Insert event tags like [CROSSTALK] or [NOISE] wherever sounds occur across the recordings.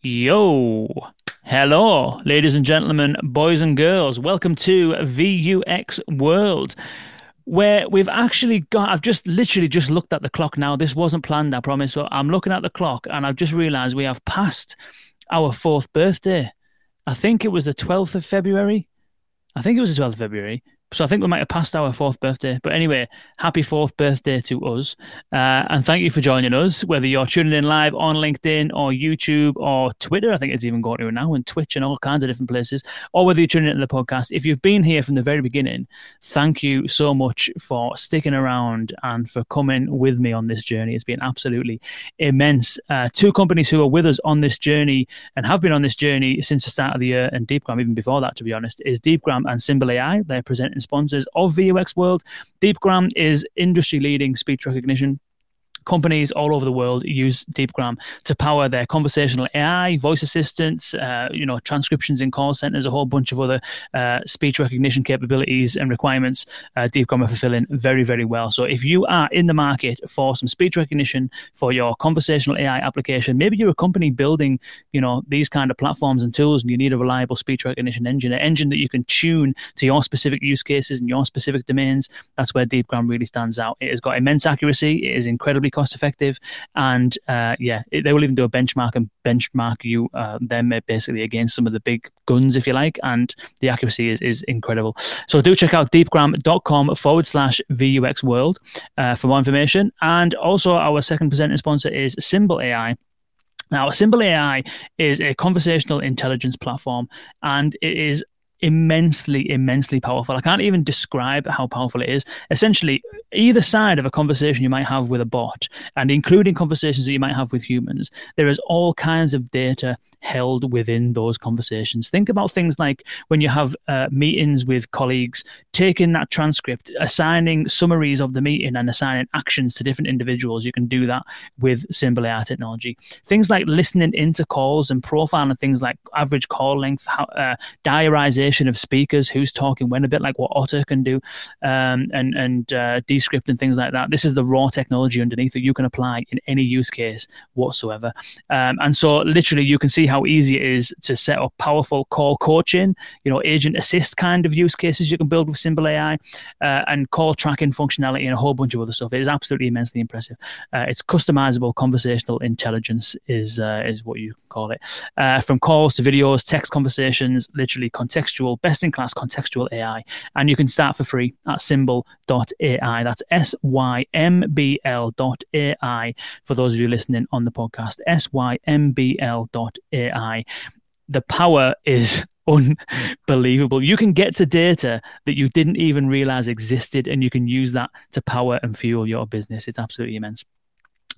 Yo, hello, ladies and gentlemen, boys and girls. Welcome to VUX World, where we've actually got. I've just literally just looked at the clock now. This wasn't planned, I promise. So I'm looking at the clock and I've just realized we have passed our fourth birthday. I think it was the 12th of February. I think it was the 12th of February. So I think we might have passed our fourth birthday. But anyway, happy fourth birthday to us. Uh, and thank you for joining us, whether you're tuning in live on LinkedIn or YouTube or Twitter. I think it's even going to now and Twitch and all kinds of different places, or whether you're tuning in to the podcast. If you've been here from the very beginning, thank you so much for sticking around and for coming with me on this journey. It's been absolutely immense. Uh, two companies who are with us on this journey and have been on this journey since the start of the year, and Deepgram, even before that, to be honest, is Deepgram and Symbl AI. They're presenting sponsors of VUX World. Deepgram is industry leading speech recognition companies all over the world use Deepgram to power their conversational AI, voice assistants, uh, you know, transcriptions in call centers, a whole bunch of other uh, speech recognition capabilities and requirements. Uh, Deepgram are fulfilling very, very well. So if you are in the market for some speech recognition for your conversational AI application, maybe you're a company building, you know, these kind of platforms and tools, and you need a reliable speech recognition engine, an engine that you can tune to your specific use cases and your specific domains. That's where Deepgram really stands out. It has got immense accuracy. It is incredibly cost effective. And uh, yeah, it, they will even do a benchmark and benchmark you uh, them basically against some of the big guns, if you like. And the accuracy is, is incredible. So do check out deepgram.com forward slash VUX world uh, for more information. And also, our second presenting sponsor is Symbl AI. Now, Symbl AI is a conversational intelligence platform, and it is immensely, immensely powerful. I can't even describe how powerful it is. Essentially, either side of a conversation you might have with a bot, and including conversations that you might have with humans, there is all kinds of data held within those conversations. Think about things like when you have uh, meetings with colleagues, taking that transcript, assigning summaries of the meeting, and assigning actions to different individuals. You can do that with Symbl AI technology. Things like listening into calls and profiling things like average call length, how, uh, diarization of speakers, who's talking when, a bit like what Otter can do, um, and and uh, Descript and things like that. This is the raw technology underneath that you can apply in any use case whatsoever. Um, and so, literally, you can see how easy it is to set up powerful call coaching, you know, agent assist kind of use cases you can build with Symbl AI, uh, and call tracking functionality and a whole bunch of other stuff. It is absolutely immensely impressive. Uh, it's customizable conversational intelligence is uh, is what you can call it. Uh, from calls to videos, text conversations, literally contextual best in class contextual AI. And you can start for free at symbl.ai. That's S Y M B L dot AI for those of you listening on the podcast. S Y M B L dot AI. The power is [LAUGHS] unbelievable. You can get to data that you didn't even realize existed, and you can use that to power and fuel your business. It's absolutely immense.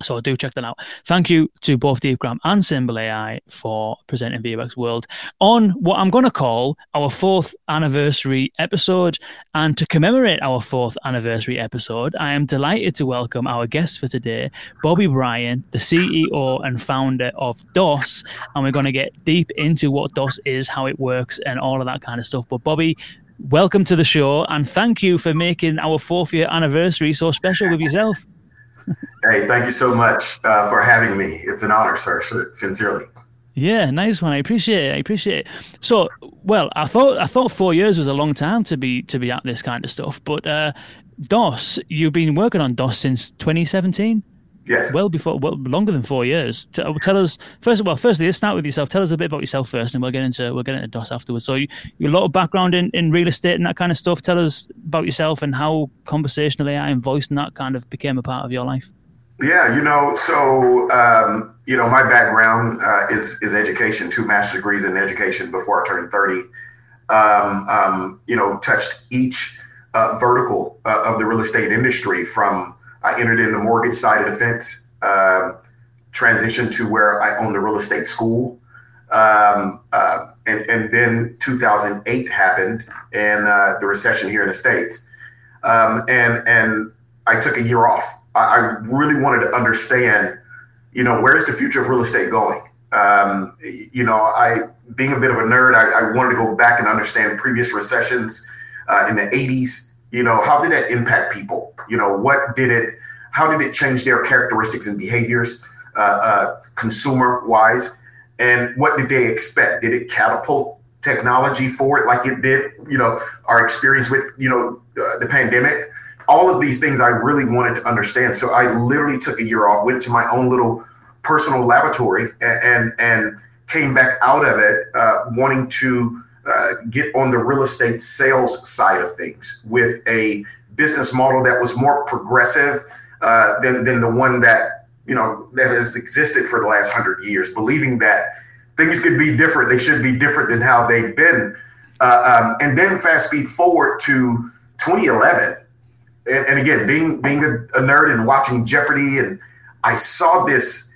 So do check that out. Thank you to both Deepgram and Symbl AI for presenting VUX World on what I'm going to call our fourth anniversary episode. And to commemorate our fourth anniversary episode, I am delighted to welcome our guest for today, Bobby Bryant, the CEO and founder of Doss. And we're going to get deep into what Doss is, how it works, and all of that kind of stuff. But Bobby, welcome to the show and thank you for making our fourth year anniversary so special with yourself hey, thank you so much uh, for having me. It's an honor, sir. Sincerely. Yeah, nice one. I appreciate it. I appreciate it. So, well, I thought I thought four years was a long time to be to be at this kind of stuff, but uh, Doss, you've been working on Doss since 2017. Yes. Well before, well, longer than four years. Tell, tell us first. Well, firstly, let's start with yourself. Tell us a bit about yourself first, and we'll get into we'll get into Doss afterwards. So, you, you a lot of background in, in real estate and that kind of stuff. Tell us about yourself and how conversational AI and voice and that kind of became a part of your life. Yeah, you know, so um, you know, my background uh, is is education, two master's degrees in education before I turned thirty. Um, um, you know, touched each uh, vertical uh, of the real estate industry from I entered in the mortgage side of the fence, uh, transitioned to where I owned the real estate school. Um, uh, and, and then 2008 happened and uh, the recession here in the States. Um, and, and I took a year off. I, I, really wanted to understand, you know, where's the future of real estate going? Um, you know, I, being a bit of a nerd, I, I wanted to go back and understand previous recessions uh, in the 80s you know, how did that impact people? You know, what did it? How did it change their characteristics and behaviors, uh, uh, consumer wise? And what did they expect? Did it catapult technology forward like it did, you know, our experience with, you know, uh, the pandemic? All of these things I really wanted to understand. So I literally took a year off, went to my own little personal laboratory and, and, and came back out of it uh, wanting to uh, get on the real estate sales side of things with a business model that was more progressive uh, than, than the one that you know that has existed for the last hundred years, believing that things could be different. They should be different than how they've been. Uh, um, and then fast speed forward to 2011, and, and again, being being a, a, nerd and watching Jeopardy, and I saw this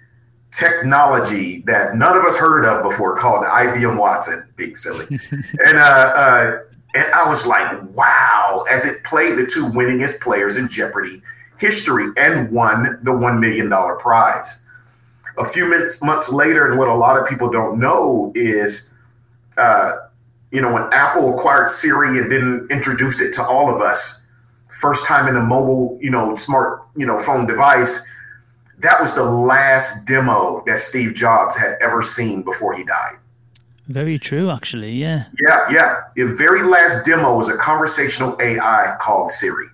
technology that none of us heard of before called IBM Watson. Being silly, [LAUGHS] and uh, uh, and I was like, wow! As it played the two winningest players in Jeopardy history and won the $1 million prize. A few minutes, months later, and what a lot of people don't know is, uh, you know, when Apple acquired Siri and then introduced it to all of us, first time in a mobile, you know, smart, you know, phone device, that was the last demo that Steve Jobs had ever seen before he died. Very true, actually. Yeah. Yeah, yeah. The very last demo was a conversational AI called Siri.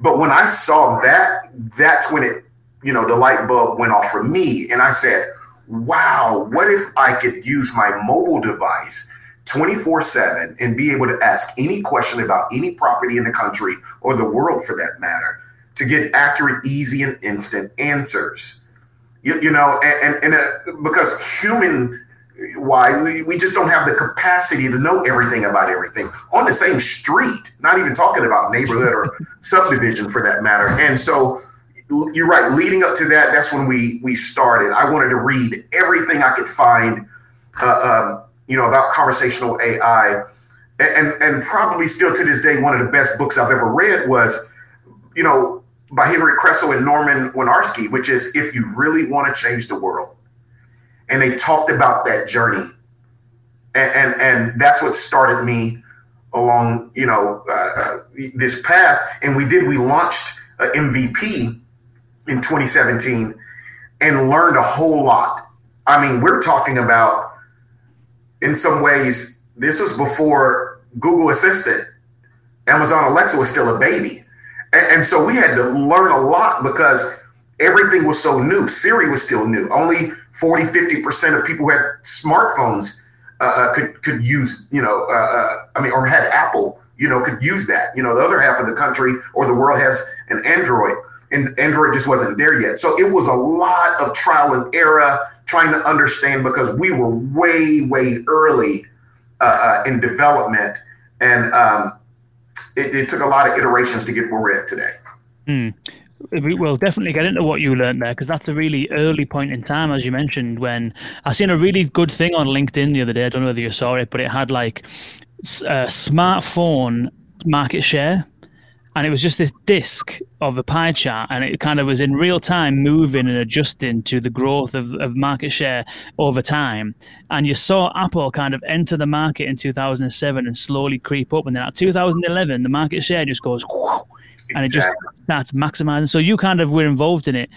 But when I saw that, that's when it, you know, the light bulb went off for me. And I said, wow, what if I could use my mobile device 24 7 and be able to ask any question about any property in the country or the world for that matter to get accurate, easy, and instant answers? You, you know, and, and, and uh, because human why we, we just don't have the capacity to know everything about everything on the same street not even talking about neighborhood or [LAUGHS] subdivision for that matter. And so you're right leading up to that that's when we we started. I wanted to read everything i could find uh, um, you know about conversational ai and and probably still to this day one of the best books i've ever read was you know by henry Kressel and norman Winarsky, which is if you really want to change the world and they talked about that journey, and and, and that's what started me along you know uh, uh this path. And we did we launched MVP in 2017 and learned a whole lot. I mean, we're talking about in some ways this was before Google Assistant. Amazon Alexa was still a baby. And, and, so we had to learn a lot because everything was so new. Siri was still new. Only 40, 50% of people who had smartphones uh, uh, could, could use, you know, uh, uh, I mean, or had Apple, you know, could use that. You know, the other half of the country or the world has an Android and Android just wasn't there yet. So it was a lot of trial and error trying to understand because we were way, way early uh, uh, in development. And um, it, it, took a lot of iterations to get where we're at today. Mm we will definitely get into what you learned there because that's a really early point in time, as you mentioned. When I seen a really good thing on LinkedIn the other day. I don't know whether you saw it, but it had like a smartphone market share, and it was just this disc of a pie chart, and it kind of was in real time moving and adjusting to the growth of, of market share over time. And you saw Apple kind of enter the market in 2007 and slowly creep up, and then at 2011, the market share just goes. And it just starts maximizing. So you kind of were involved in it,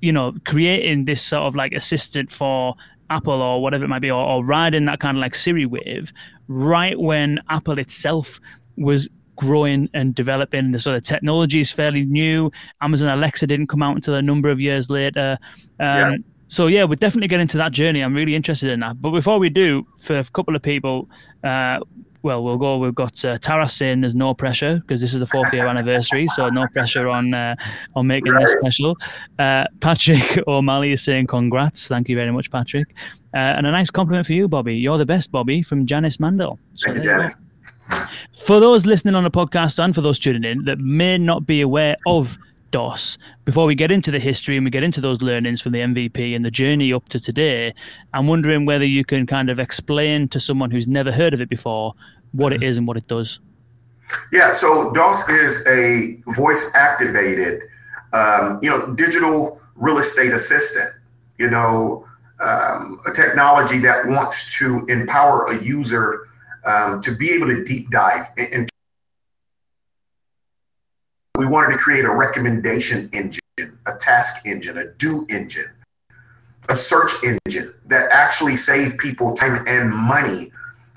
you know, creating this sort of like assistant for Apple or whatever it might be, or, or riding that kind of like Siri wave right when Apple itself was growing and developing. So the technology is fairly new. Amazon Alexa didn't come out until a number of years later. Um, yeah. So yeah, we're definitely getting into that journey. I'm really interested in that. But before we do, for a couple of people, uh, well, we'll go. We've got uh, Taras saying there's no pressure because this is the fourth year [LAUGHS] anniversary, so no pressure on uh, on making right. this special. Uh, Patrick [LAUGHS] O'Malley is saying congrats. Thank you very much, Patrick. Uh, and a nice compliment for you, Bobby. You're the best, Bobby, from Janice Mandel. So Thank you, Janice. For those listening on the podcast and for those tuning in that may not be aware of Doss. Before we get into the history and we get into those learnings from the MVP and the journey up to today, I'm wondering whether you can kind of explain to someone who's never heard of it before what it is and what it does. Yeah, so Doss is a voice activated, um, you know, digital real estate assistant. You know, um, a technology that wants to empower a user um, to be able to deep dive and we wanted to create a recommendation engine, a task engine, a do engine. a search engine that actually save people time and money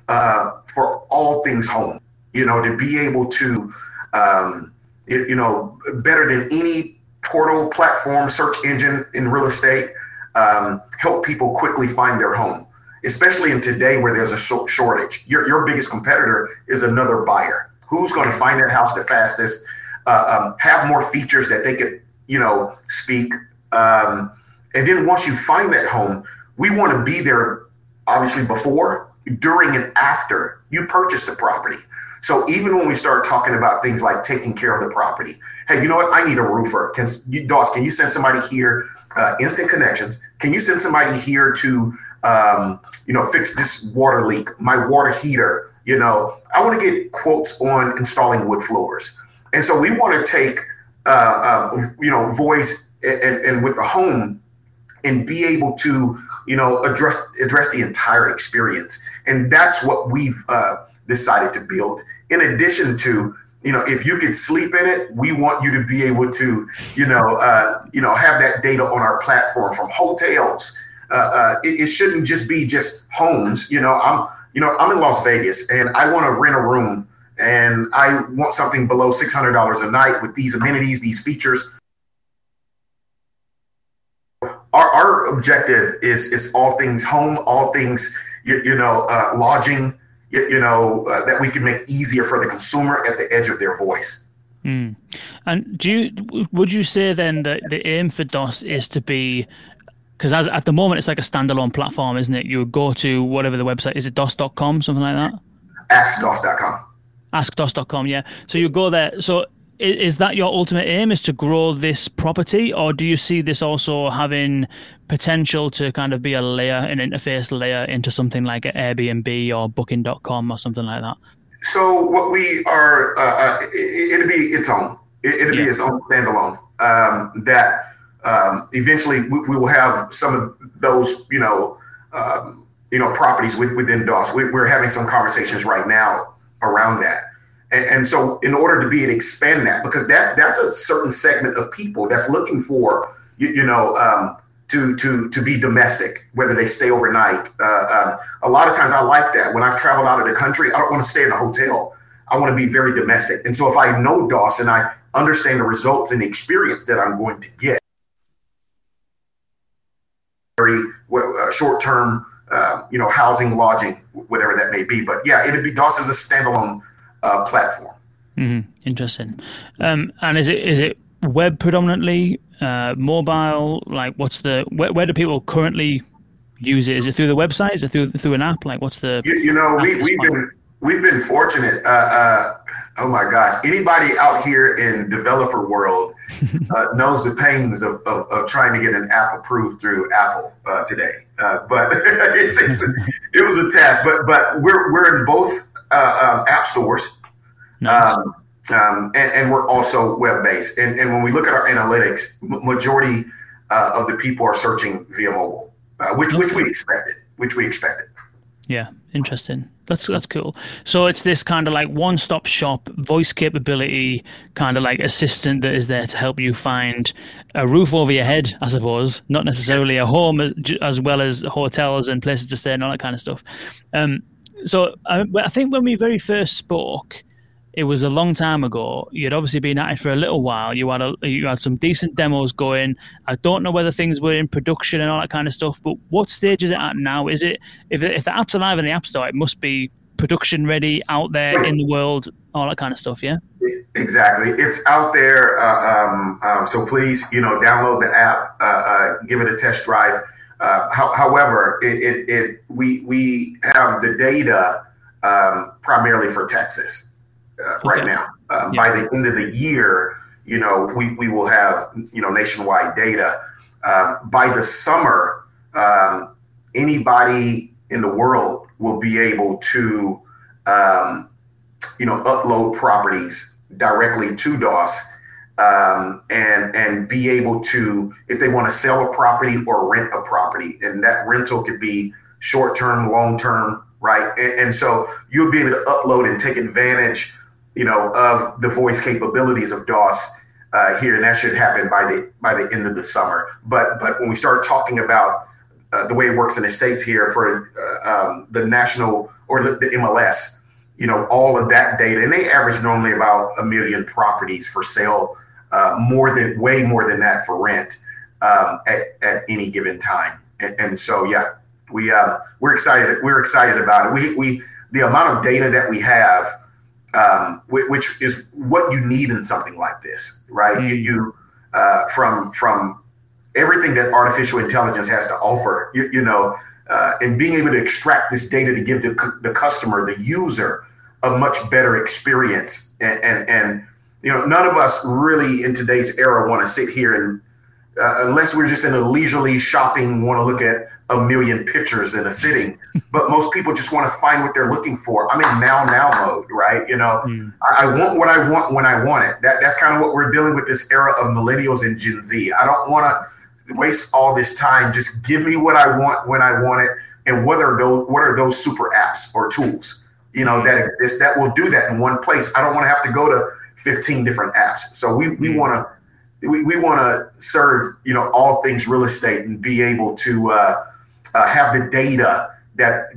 uh, for all things home. You know, to be able to, um, it, you know, better than any portal platform search engine in real estate, um, help people quickly find their home. Especially in today where there's a shortage, your your biggest competitor is another buyer. Who's going to find that house the fastest? Uh, um, have more features that they could, you know, speak. Um, and then once you find that home, we want to be there, obviously before, during, and after you purchase the property. So even when we start talking about things like taking care of the property, hey, you know what? I need a roofer. Can you, Doss? Can you send somebody here? Uh, instant connections. Can you send somebody here to, um, you know, fix this water leak? My water heater. You know, I want to get quotes on installing wood floors, and so we want to take, uh, uh, you know, voice and, and with the home and be able to you know address address the entire experience and that's what we've uh, decided to build in addition to you know if you could sleep in it we want you to be able to you know uh, you know have that data on our platform from hotels uh, uh it, it, shouldn't just be just homes you know i'm you know i'm in las vegas and i want to rent a room and i want something below $600 a night with these amenities these features our, our objective is is all things home, all things you, you know, uh, lodging, you, you know, uh, that we can make easier for the consumer at the edge of their voice. Mm. And do you would you say then that the aim for Doss is to be because as at the moment it's like a standalone platform, isn't it? You would go to whatever the website is, it Doss.com, something like that. AskDoss.com. AskDoss.com, yeah. So you go there. So is that your ultimate aim is to grow this property or do you see this also having potential to kind of be a layer an interface layer into something like airbnb or booking.com or something like that so what we are uh, uh, it, will be its own it, will yeah. be its own standalone um, that um, eventually we, we, will have some of those you know um, you know properties within Doss we, we're having some conversations right now around that and, and, so in order to be and expand that, because that that's a certain segment of people that's looking for, you, you know, um, to to to be domestic, whether they stay overnight. Uh, um, a lot of times I like that. When I've traveled out of the country, I don't want to stay in a hotel. I want to be very domestic. And so if I know Dawson, I understand the results and the experience that I'm going to get. Very uh, short term, uh, you know, housing, lodging, whatever that may be. But yeah, it'd be Dawson's a standalone uh, platform. Mm-hmm. Interesting. Um, and is it is it web predominantly, uh, mobile? Like, what's the where, where do people currently use it? Is it through the website? Is it through through an app? Like, what's the? You, you know, we we've been we've been fortunate. Uh, uh, oh my gosh, anybody out here in developer world [LAUGHS] uh, knows the pains of, of, of, trying to get an app approved through Apple uh, today. Uh, but [LAUGHS] it's, it's, [LAUGHS] it was a task. But but we're we're in both uh, um, app stores. Nice. Um, um, and, and, we're also web based. And, and, when we look at our analytics, majority uh, of the people are searching via mobile, uh, which which we expected. Which we expected. Yeah, interesting. That's that's cool. So it's this kind of like one stop shop, voice capability, kind of like assistant that is there to help you find a roof over your head, I suppose. Not necessarily a home as well as hotels and places to stay and all that kind of stuff. Um, so I, I think when we very first spoke, it was a long time ago. You'd obviously been at it for a little while. You had a, you had some decent demos going. I don't know whether things were in production and all that kind of stuff. But what stage is it at now? Is it if if the app's alive in the app store, it must be production ready out there in the world, all that kind of stuff. Yeah. Exactly, it's out there. Uh, um, um, so please, you know, download the app, uh, uh, give it a test drive. Uh, ho- however, it, it, it, we we have the data um, primarily for Texas uh, okay. right now. Um, yeah. By the end of the year, you know, we, we will have you know nationwide data. Um, by the summer, um, anybody in the world will be able to um, you know upload properties directly to Doss um, and and be able to if they want to sell a property or rent a property, and that rental could be short term, long term, right? And, and, so you'll be able to upload and take advantage, you know, of the voice capabilities of Doss uh, here, and that should happen by the by the end of the summer. But but when we start talking about uh, the way it works in the states here for uh, um, the national or the, MLS. You know, all of that data, and they average normally about a million properties for sale, uh, more than way more than that for rent um, at, at any given time. And, and so, yeah, we uh, we're excited. We're excited about it. We we the amount of data that we have, um, which is what you need in something like this, right? Mm. You, you uh, from from everything that artificial intelligence has to offer, you, you know, uh, and being able to extract this data to give the, the customer, the user, a much better experience. And, and, and you know, none of us really in today's era want to sit here and, uh, unless we're just in a leisurely shopping, want to look at a million pictures in a sitting. but most people just want to find what they're looking for. I'm in now, now mode, right? You know, mm. I, I, want what I want when I want it. That, that's kind of what we're dealing with this era of millennials and Gen Z. I don't want to waste all this time. Just give me what I want when I want it. And what are those what are those super apps or tools, you know, that exist that will do that in one place? I don't want to have to go to 15 different apps. So we we mm-hmm. want to we, we want to serve, you know, all things real estate and be able to uh, uh, have the data that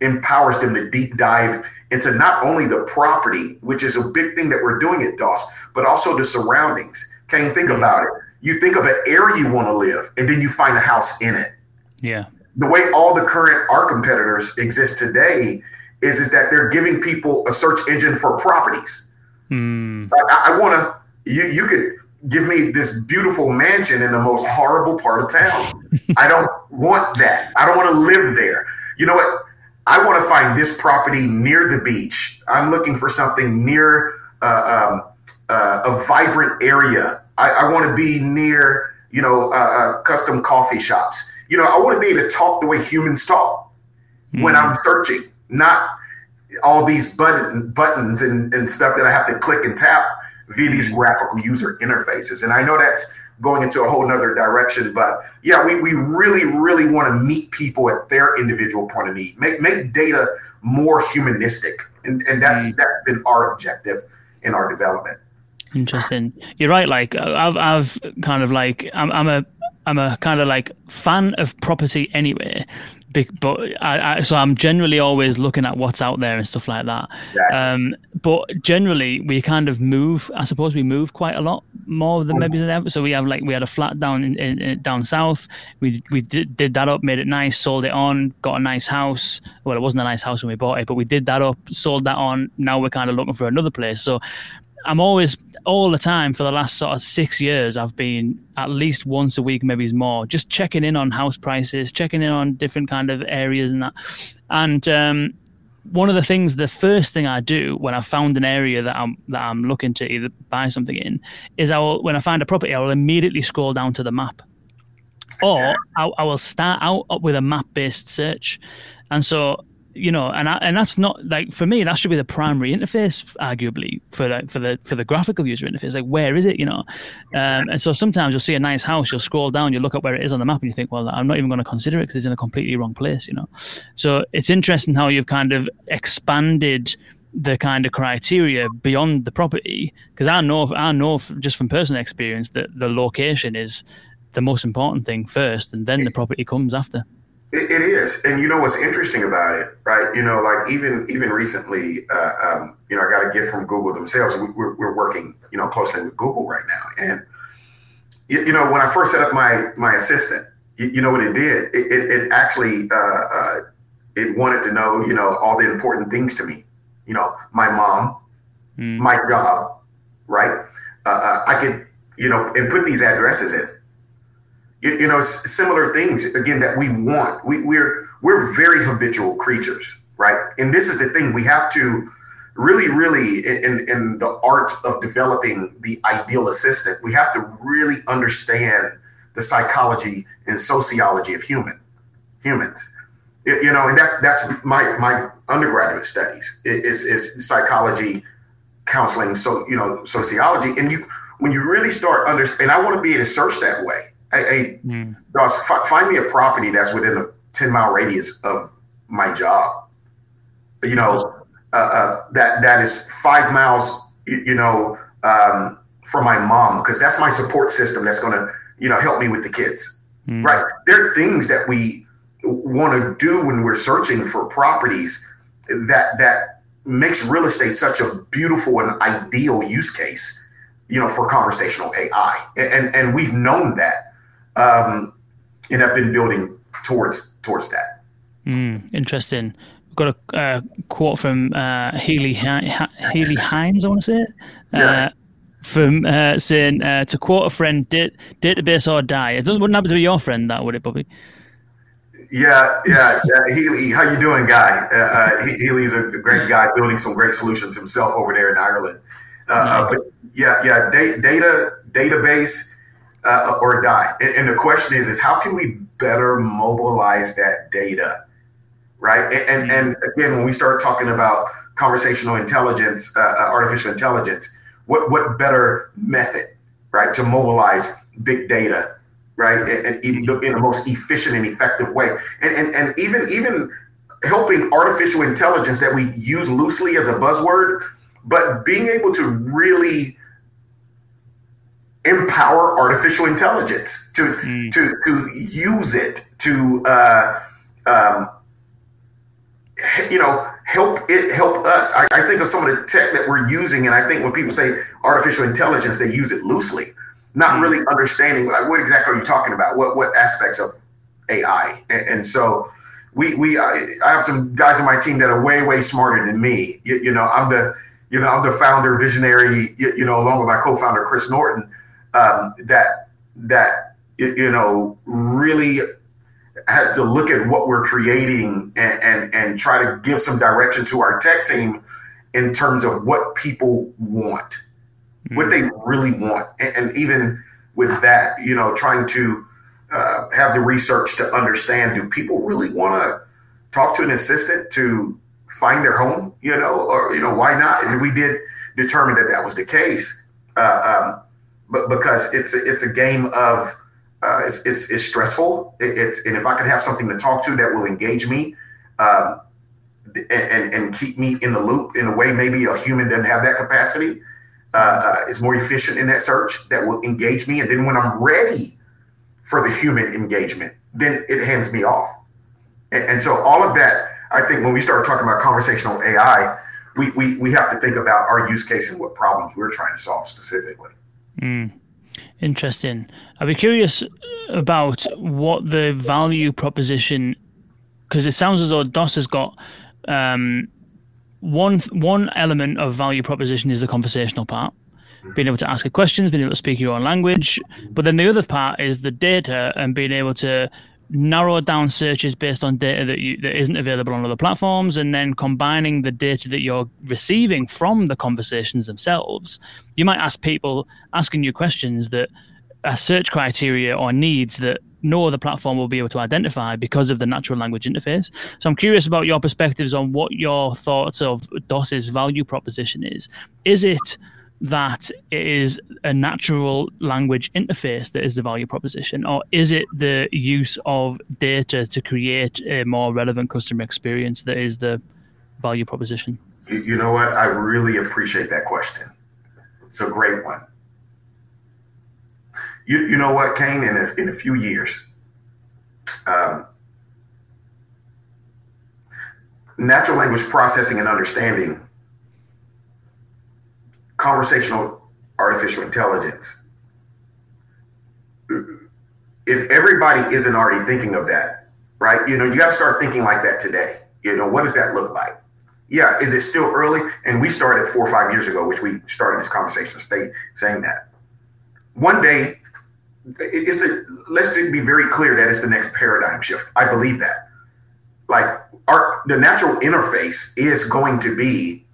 empowers them to deep dive into not only the property, which is a big thing that we're doing at Doss, but also the surroundings. Can you think mm-hmm. about it? you think of an area you want to live and then you find a house in it. Yeah. The way all the current our competitors exist today is is that they're giving people a search engine for properties. Mm. I, I want to you you could give me this beautiful mansion in the most horrible part of town. [LAUGHS] I don't want that. I don't want to live there. You know what? I want to find this property near the beach. I'm looking for something near uh, um, uh, a vibrant area I, I want to be near, you know, uh, uh, custom coffee shops. You know, I want to be able to talk the way humans talk mm. when I'm searching, not all these button, buttons and, and stuff that I have to click and tap via these graphical user interfaces. And I know that's going into a whole nother direction, but yeah, we, we really, really want to meet people at their individual point of need, make, make data more humanistic. And, and that's, mm. that's been our objective in our development. Interesting. You're right. Like I've, I've kind of like I'm, I'm a, I'm a kind of like fan of property anyway. But I, I, so I'm generally always looking at what's out there and stuff like that. Exactly. Um, but generally, we kind of move. I suppose we move quite a lot more than maybe than ever. So we have like we had a flat down in, in, in, down south. We we did, did that up, made it nice, sold it on, got a nice house. Well, it wasn't a nice house when we bought it, but we did that up, sold that on. Now we're kind of looking for another place. So I'm always all the time for the last sort of six years. I've been at least once a week, maybe more, just checking in on house prices, checking in on different kind of areas and that. And um, one of the things, the first thing I do when I found an area that I'm that I'm looking to either buy something in, is I will when I find a property, I will immediately scroll down to the map, or I, I will start out with a map based search, and so you know, and I, and that's not like for me. That should be the primary interface, arguably for the for the for the graphical user interface. Like, where is it? You know, um, and so sometimes you'll see a nice house, you'll scroll down, you look up where it is on the map, and you think, well, I'm not even going to consider it because it's in a completely wrong place. You know, so it's interesting how you've kind of expanded the kind of criteria beyond the property because I know I know just from personal experience that the location is the most important thing first, and then the property comes after. It, it is, and you know what's interesting about it, right? You know, like even even recently, uh, um, you know, I got a gift from Google themselves. We, are we're working, you know, closely with Google right now, and you, you know, when I first set up my my assistant, you, you know what it did? It, it, it actually uh, uh, it wanted to know, you know, all the important things to me. You know, my mom, mm. my job, right? Uh, uh, I could, you know, and put these addresses in you, you know, similar things again that we want. We, we're we're very habitual creatures, right? And this is the thing we have to really, really in in the art of developing the ideal assistant, we have to really understand the psychology and sociology of human humans. It, you know, and that's that's my my undergraduate studies is is psychology, counseling, so you know, sociology, and you when you really start understand, and I want to be able to search that way hey, mm. Doss, f- find me a property that's within a 10 mile radius of my job. You know, uh, uh, that that is five miles, you, you know, um, from my mom, because that's my support system that's going to, you know, help me with the kids. Mm. Right. There are things that we want to do when we're searching for properties that that makes real estate such a beautiful and ideal use case, you know, for conversational AI. And and we've known that, um, and have been building towards towards that. Mm, interesting. We've got a uh, quote from uh, Haley Haley Hines. I want to say it. Yeah. Uh, from uh, saying uh, to quote a friend, database or die. It wouldn't happen to be your friend, that would it, Bobby? Yeah, yeah, yeah. [LAUGHS] Healy, how you doing, guy? Uh, uh Healy's a great guy, building some great solutions himself over there in Ireland. Uh, uh but yeah, yeah, da- data database uh, or die. And, and, the question is, is how can we better mobilize that data, right? And and, mm-hmm. and again, when we start talking about conversational intelligence, uh, artificial intelligence, what what better method, right, to mobilize big data right? And, in the most efficient and effective way. And, and, and even, even helping artificial intelligence that we use loosely as a buzzword, but being able to really empower artificial intelligence to, mm. to, to use it to, uh, um, you know, help it help us. I, I, think of some of the tech that we're using, and I think when people say artificial intelligence, they use it loosely not mm-hmm. really understanding like what exactly are you talking about? What what aspects of AI? And, and so we we I, I, have some guys on my team that are way way smarter than me. You, you, know, I'm the you know I'm the founder visionary. You, you know, along with my co-founder Chris Norton, um, that that you know really has to look at what we're creating and, and and try to give some direction to our tech team in terms of what people want mm-hmm. what they really want. And, and, even with that, you know, trying to uh, have the research to understand do people really want to talk to an assistant to find their home, you know, or, you know, why not? And we did determine that that was the case. Uh, um, but because it's a, it's a game of uh, it's, it's, it's stressful. It, it's and if I can have something to talk to that will engage me, um, and, and, and keep me in the loop in a way maybe a human doesn't have that capacity, uh, is more efficient in that search that will engage me. And then when I'm ready for the human engagement, then it hands me off. And, and so all of that, I think when we start talking about conversational AI, we, we, we have to think about our use case and what problems we're trying to solve specifically. Mm, interesting. I'd be curious about what the value proposition, because it sounds as though Doss has got um, one one element of value proposition is the conversational part being able to ask questions being able to speak your own language but then the other part is the data and being able to narrow down searches based on data that you, that isn't available on other platforms and then combining the data that you're receiving from the conversations themselves you might ask people asking you questions that are search criteria or needs that no other platform will be able to identify because of the natural language interface. So I'm curious about your perspectives on what your thoughts of Doss's value proposition is. Is it that it is a natural language interface that is the value proposition, or is it the use of data to create a more relevant customer experience that is the value proposition? You know what? I really appreciate that question. It's a great one you, you know what, Kane, in a, in a few years, um, natural language processing and understanding, conversational artificial intelligence, if everybody isn't already thinking of that, right? You know, you got to start thinking like that today. You know, what does that look like? Yeah, is it still early? And we started four or five years ago, which we started this conversation state saying that. One day, it's the let's be very clear that it's the next paradigm shift. I believe that. Like our the natural interface is going to be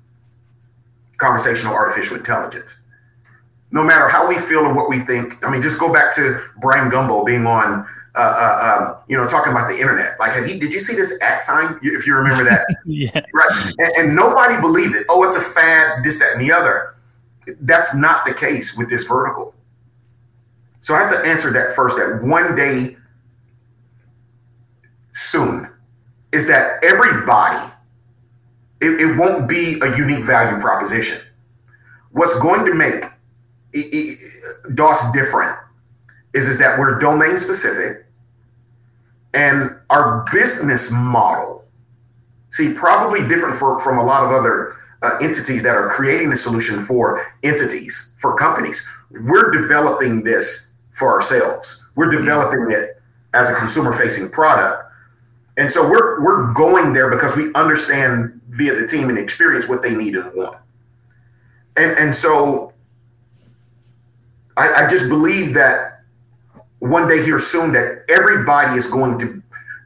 conversational artificial intelligence. No matter how we feel or what we think. I mean, just go back to Bryant Gumbel being on uh, uh, um, you know, talking about the internet. Like, have you, did you see this at sign? If you remember that, [LAUGHS] yeah, right. And, and, nobody believed it. Oh, it's a fad. This, that, and the other. That's not the case with this vertical. So I have to answer that first that one day soon is that everybody, it, it won't be a unique value proposition. What's going to make it, it, Doss different is, is that we're domain specific and our business model, see, probably different for, from a lot of other uh, entities that are creating a solution for entities, for companies. We're developing this for ourselves. We're developing it as a consumer facing product. And so we're we're going there because we understand via the team and experience what they need and want. And and so I, I just believe that one day here soon that everybody is going to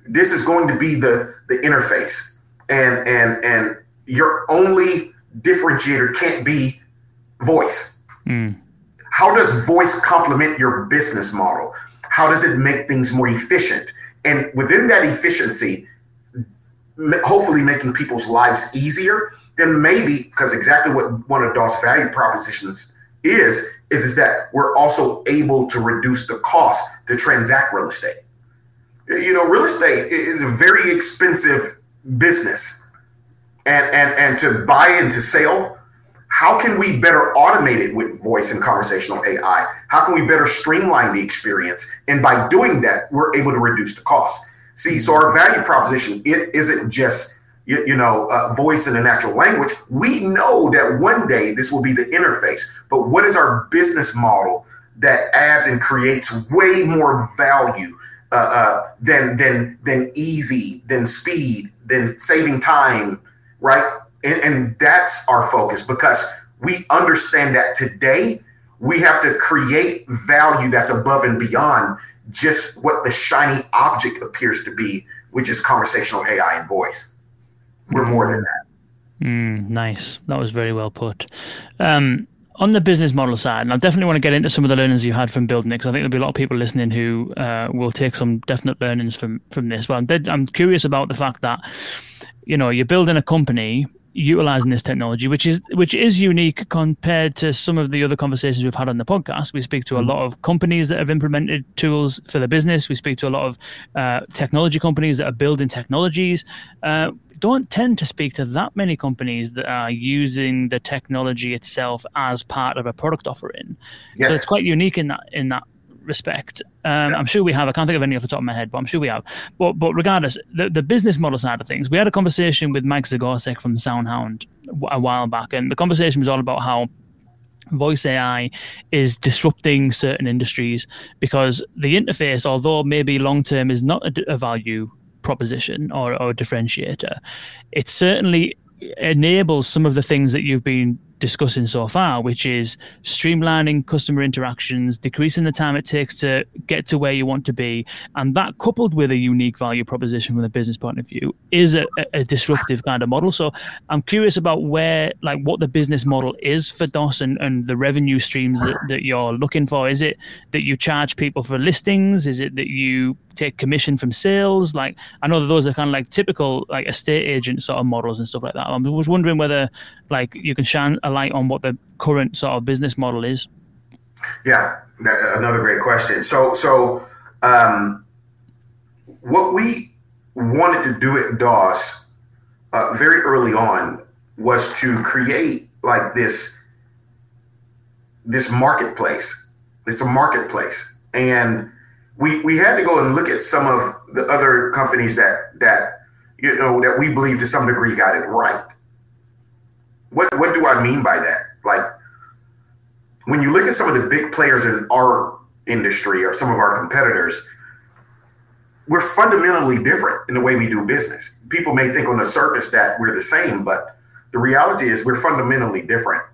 this is going to be the the interface and and and your only differentiator can't be voice mm. how does voice complement your business model how does it make things more efficient and within that efficiency hopefully making people's lives easier then maybe because exactly what one of Doss value propositions is is is that we're also able to reduce the cost to transact real estate you know, real estate is a very expensive business. And and and to buy and to sell, how can we better automate it with voice and conversational AI? How can we better streamline the experience? And by doing that, we're able to reduce the cost. See, so our value proposition it isn't just you, you know uh, voice in a natural language. We know that one day this will be the interface. But what is our business model that adds and creates way more value uh, uh, than than than easy, than speed, than saving time, right? And, and that's our focus because we understand that today we have to create value that's above and beyond just what the shiny object appears to be, which is conversational AI and voice. We're more than that. Mm, nice. That was very well put. Um, on the business model side, and I definitely want to get into some of the learnings you had from building it, because I think there'll be a lot of people listening who uh, will take some definite learnings from from this. But I'm, I'm curious about the fact that you know you're building a company utilizing this technology, which is which is unique compared to some of the other conversations we've had on the podcast. We speak to a mm-hmm. lot of companies that have implemented tools for the business. We speak to a lot of uh, technology companies that are building technologies. Uh, don't tend to speak to that many companies that are using the technology itself as part of a product offering. Yes. So it's quite unique in that in that respect. Um, I'm sure we have. I can't think of any off the top of my head, but I'm sure we have. But but regardless, the, the business model side of things, we had a conversation with Mike Zagorsek from SoundHound a while back, and the conversation was all about how voice AI is disrupting certain industries because the interface, although maybe long term is not a, a value proposition or, or differentiator, it certainly enables some of the things that you've been discussing so far, which is streamlining customer interactions, decreasing the time it takes to get to where you want to be. And that coupled with a unique value proposition from a business point of view is a, a disruptive kind of model. So I'm curious about where, like, what the business model is for Doss and, and the revenue streams that, that you're looking for. Is it that you charge people for listings? Is it that you take commission from sales? Like, I know that those are kind of like typical, like, estate agent sort of models and stuff like that. I was wondering whether, like, you can shine a light on what the current sort of business model is? Yeah, another great question. So, so um, what we wanted to do at Doss uh, very early on was to create like this this marketplace. It's a marketplace, and we we had to go and look at some of the other companies that that you know that we believe to some degree got it right. What what do I mean by that? Like when you look at some of the big players in our industry or some of our competitors, we're fundamentally different in the way we do business. People may think on the surface that we're the same, but the reality is we're fundamentally different.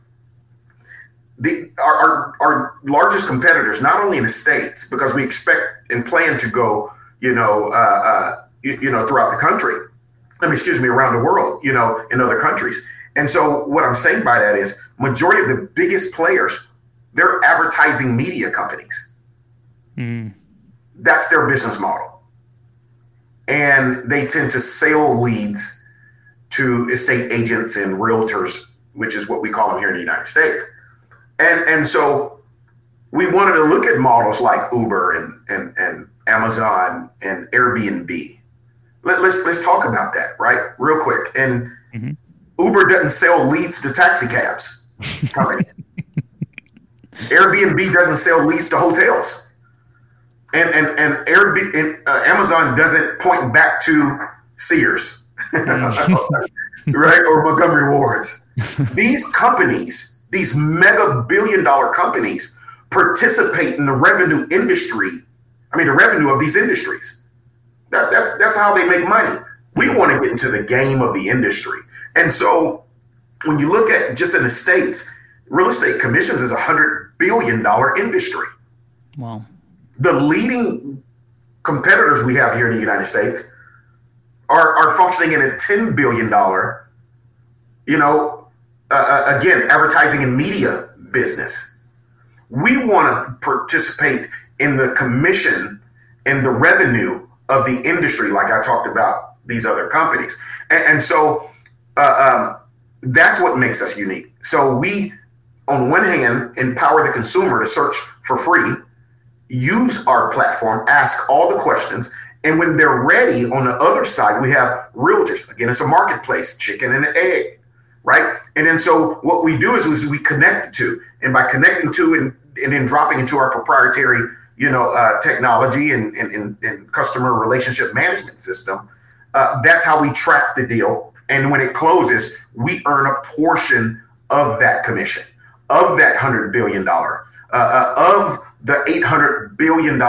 The, our, our, our largest competitors, not only in the states, because we expect and plan to go, you know, uh, uh, you, you know, throughout the country. I mean, excuse me, around the world, you know, in other countries. And so what I'm saying by that is majority of the biggest players, they're advertising media companies. Mm. That's their business model. And they tend to sell leads to estate agents and realtors, which is what we call them here in the United States. And and so we wanted to look at models like Uber and and, and Amazon and Airbnb. Let, let's let's talk about that, right? Real quick. And mm-hmm Uber doesn't sell leads to taxi cabs companies. [LAUGHS] Airbnb doesn't sell leads to hotels. and and and, Airbnb, and uh, Amazon doesn't point back to Sears, [LAUGHS] right, or Montgomery Wards. [LAUGHS] these companies, these mega billion dollar companies, participate in the revenue industry. I mean, the revenue of these industries. That, that's that's how they make money. We want to get into the game of the industry, and so when you look at just in the states, real estate commissions is a hundred billion dollar industry. Wow. The leading competitors we have here in the United States are, are functioning in a $10 billion, you know, uh, uh, again, advertising and media business. We want to participate in the commission and the revenue of the industry, like I talked about these other companies. And, and so uh, um, that's what makes us unique. So we, on one hand, empower the consumer to search for free, use our platform, ask all the questions, and when they're ready, on the other side, we have realtors. Again, it's a marketplace, chicken and an egg, right? And then so what we do is, is we connect to, and by connecting to and, and then dropping into our proprietary, you know, uh, technology and, and, and, and, customer relationship management system, uh, that's how we track the deal. And when it closes, we earn a portion of that commission, of that $100 billion, uh, uh of the $800 billion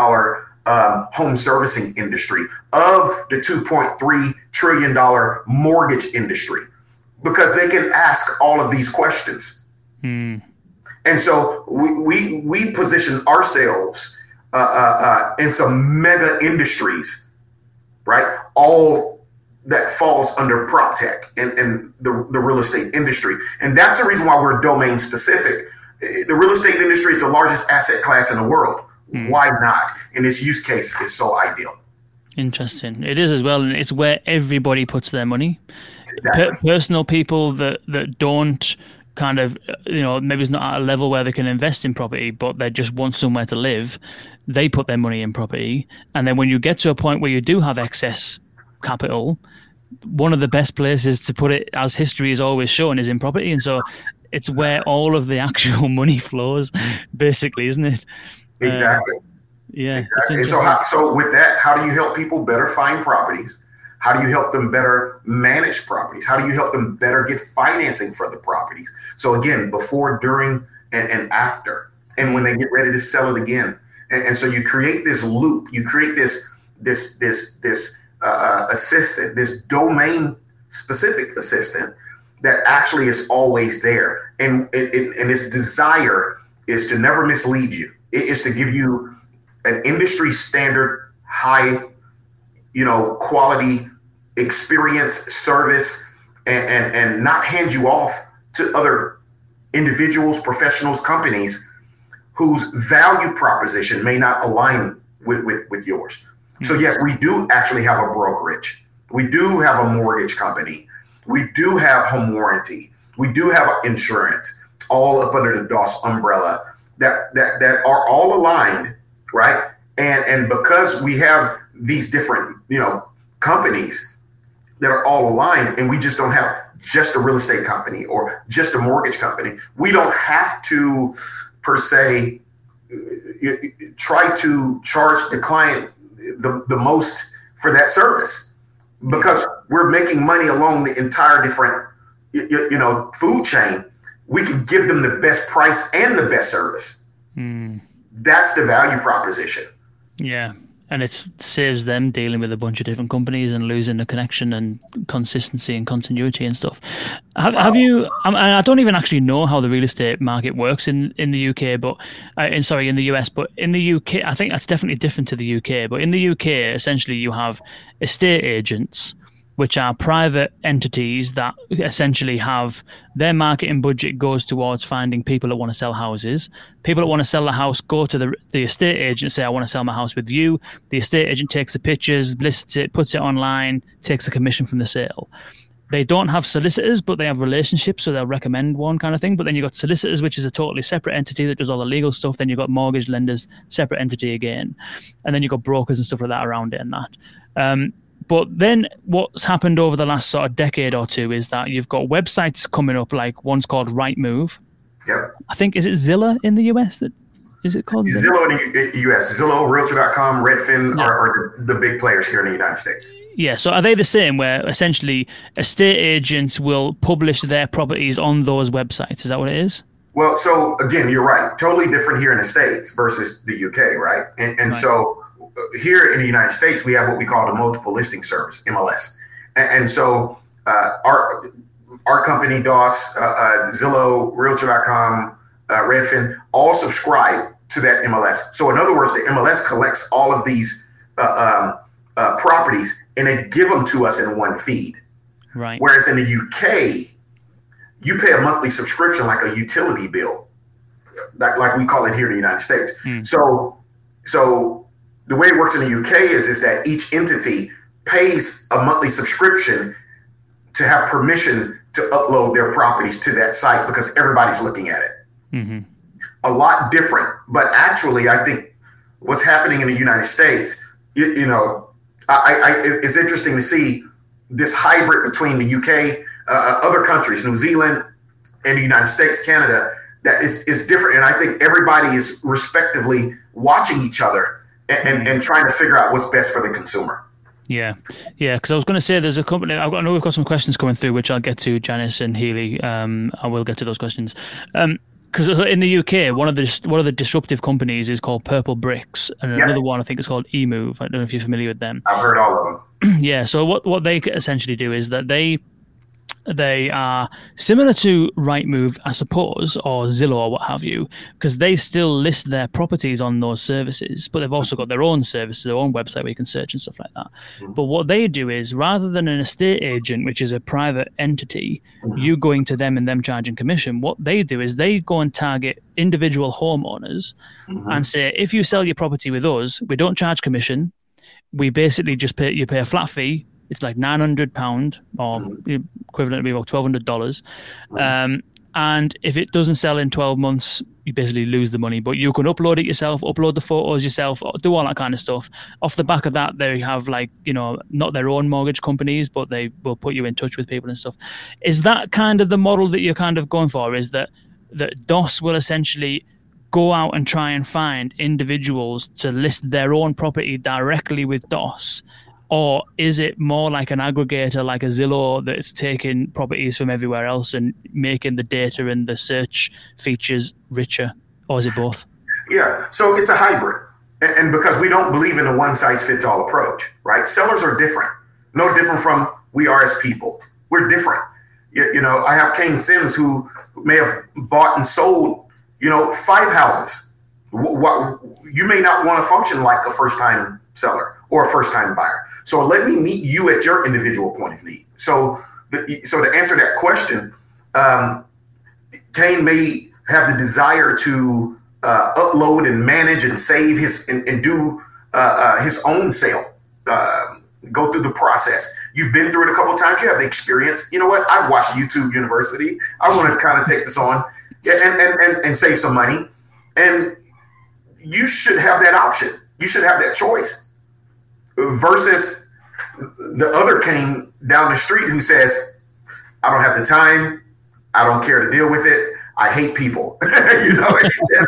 um, home servicing industry, of the $2.3 trillion mortgage industry, because they can ask all of these questions. Hmm. And so we, we, we position ourselves uh, uh, uh, in some mega industries, right? All that falls under prop tech and, and the, the real estate industry. And that's the reason why we're domain specific. The real estate industry is the largest asset class in the world. Mm. Why not? And this use case is so ideal. Interesting. It is as well, and it's where everybody puts their money. Exactly. Per- personal people that that don't kind of you know maybe it's not at a level where they can invest in property, but they just want somewhere to live. They put their money in property, and then when you get to a point where you do have excess capital, one of the best places to put it, as history has always shown, is in property, and so it's where all of the actual [LAUGHS] money flows, basically, isn't it? Exactly. Uh, yeah. Exactly. so, how, so with that, how do you help people better find properties? How do you help them better manage properties? How do you help them better get financing for the properties? So again, before, during, and, and after, and when they get ready to sell it again. And, and so you create this loop. You create this this this this uh, assistant, this domain specific assistant that actually is always there, and it, and its desire is to never mislead you it is to give you an industry standard, high, you know, quality experience, service, and, and, and not hand you off to other individuals, professionals, companies whose value proposition may not align with, with, with yours. So, yes, we do actually have a brokerage. We do have a mortgage company. We do have home warranty. We do have insurance, all up under the Doss umbrella that that that are all aligned, right? And and because we have these different, you know, companies that are all aligned, and we just don't have just a real estate company or just a mortgage company. We don't have to per se uh, try to charge the client the, the most for that service because we're making money along the entire different you, you know food chain we can give them the best price and the best service. Mm. That's the value proposition. Yeah. And it saves them dealing with a bunch of different companies and losing the connection and consistency and continuity and stuff. Have, have you? I don't even actually know how the real estate market works in, in the UK, but uh, in sorry in the US. But in the UK, I think that's definitely different to the UK. But in the UK, essentially, you have estate agents which are private entities that essentially have their marketing budget goes towards finding people that want to sell houses. People that want to sell the house go to the, the estate agent say, I want to sell my house with you. The estate agent takes the pictures, lists it, puts it online, takes a commission from the sale. They don't have solicitors, but they have relationships, so they'll recommend one kind of thing. But then you've got solicitors, which is a totally separate entity that does all the legal stuff. Then you've got mortgage lenders, separate entity again. And then you've got brokers and stuff like that around it and that. Um, but then what's happened over the last sort of decade or two is that you've got websites coming up, like one's called Rightmove. Yep. I think is it Zillow in the US that is it called Zillow in the U.S. Zillow, Realtor.com, Redfin yeah. are, are the, the big players here in the United States. Yeah, so are they the same where essentially estate agents will publish their properties on those websites? Is that what it is? Well, so again, you're right. Totally different here in the States versus the UK, right? And, and right. so here in the United States, we have what we call the multiple listing service, MLS. And, so uh, our our company, Doss, uh, uh, Zillow, Realtor.com, uh, Redfin, all subscribe to that MLS. So in other words, the MLS collects all of these uh, um, properties and they give them to us in one feed. Right. Whereas in the UK, you pay a monthly subscription like a utility bill, like, like we call it here in the United States. Mm. So, so the way it works in the UK is is that each entity pays a monthly subscription to have permission to upload their properties to that site because everybody's looking at it. Mm-hmm. A lot different, but actually, I think what's happening in the United States, you, you know, I, I, it's interesting to see this hybrid between the UK, uh, other countries, New Zealand, and the United States, Canada, that is, is different. And I think everybody is respectively watching each other and, and, and trying to figure out what's best for the consumer. Yeah, yeah. Because I was going to say there's a company. I've got, I know we've got some questions coming through, which I'll get to, Janice and Healy. Um, I will get to those questions. Um, because in the UK, one of the one of the disruptive companies is called Purplebricks, and yeah. another one I think is called eMoov. I don't know if you're familiar with them. I've heard all of them. [CLEARS THROAT] yeah. So what what they essentially do is that they they are similar to Rightmove, I suppose, or Zillow or what have you, because they still list their properties on those services, but they've also got their own services, their own website where you can search and stuff like that. Mm-hmm. But what they do is rather than an estate agent, which is a private entity, mm-hmm. you going to them and them charging commission, what they do is they go and target individual homeowners mm-hmm. and say, if you sell your property with us, we don't charge commission. We basically just pay you pay a flat fee it's like nine hundred pound or equivalent to be about twelve hundred dollars. Um, and if it doesn't sell in 12 months you basically lose the money. But you can upload it yourself upload the photos yourself do all that kind of stuff. Off the back of that they have like you know not their own mortgage companies but they will put you in touch with people and stuff. Is that kind of the model that you're kind of going for? Is that that Doss will essentially go out and try and find individuals to list their own property directly with Doss or is it more like an aggregator like a Zillow that's taking properties from everywhere else and making the data and the search features richer? Or is it both? Yeah, so it's a hybrid. And because we don't believe in a one size fits all approach, right? Sellers are different, no different from we are as people. We're different. You, know, I have Kane Simms who may have bought and sold, you know, five houses. What you may not want to function like a first time seller or a first time buyer. So let me meet you at your individual point of need. So, the, so to answer that question, um, Kane may have the desire to uh, upload and manage and save his and, and do uh, uh, his own sale. Um, go through the process. You've been through it a couple times. You have the experience. You know what? I've watched YouTube University. I want to kind of take this on and, and, and, and save some money. And you should have that option. You should have that choice versus the other Kane down the street who says, I don't have the time. I don't care to deal with it. I hate people. [LAUGHS] you know, and he, says,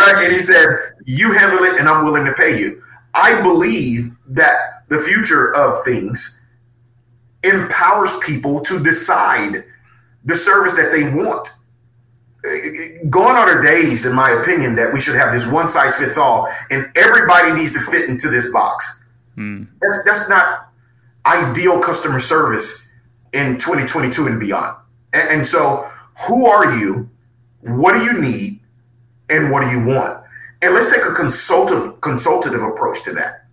right? and he says, you handle it and I'm willing to pay you. I believe that the future of things empowers people to decide the service that they want. Gone are the days, in my opinion, that we should have this one size fits all and everybody needs to fit into this box Mm. That's, that's not ideal customer service in 2022 and beyond. And, and so, who are you? What do you need? And what do you want? And let's take a consultative consultative approach to that.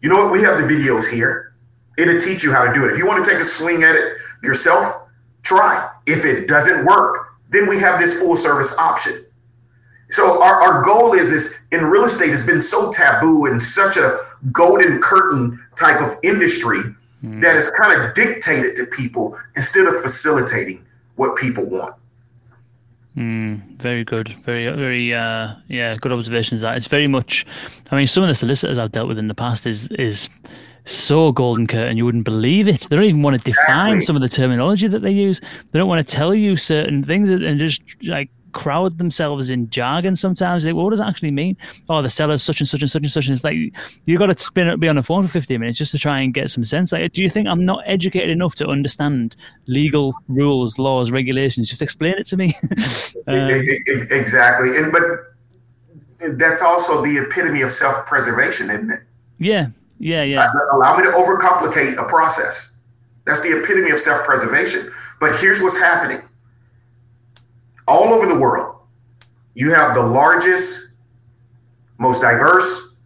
You know what? We have the videos here. It'll teach you how to do it. If you want to take a swing at it yourself, try. If it doesn't work, then we have this full service option. So our, our goal is is in real estate has been so taboo and such a golden curtain type of industry mm. that is kind of dictated to people instead of facilitating what people want. Mm, very good. Very, very, uh, yeah, good observations. That it's very much. I mean, some of the solicitors I've dealt with in the past is is so golden curtain you wouldn't believe it. They don't even want to define exactly. some of the terminology that they use. They don't want to tell you certain things and just like crowd themselves in jargon sometimes. Like, what does that actually mean? Oh, the seller's such and such and such and such. And it's like you've got to spin be on the phone for 15 minutes just to try and get some sense. Like, do you think I'm not educated enough to understand legal rules, laws, regulations? Just explain it to me. [LAUGHS] um, exactly, and but that's also the epitome of self-preservation, isn't it? Yeah, yeah, yeah. Uh, allow me to overcomplicate a process. That's the epitome of self-preservation. But here's what's happening all over the world, you have the largest, most diverse,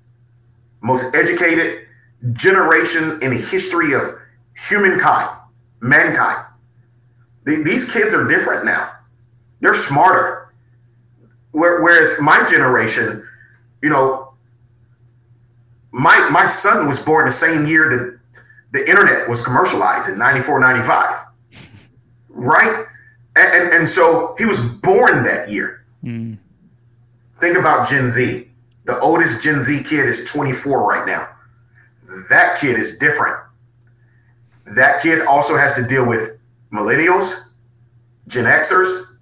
most educated generation in the history of humankind, mankind. These kids are different now. They're smarter. Whereas my generation, you know, my my son was born the same year that the internet was commercialized in 94, 95. Right? And, and, and so he was born that year. Mm. Think about Gen Z. The oldest Gen Z kid is 24 right now. That kid is different. That kid also has to deal with millennials, Gen Xers,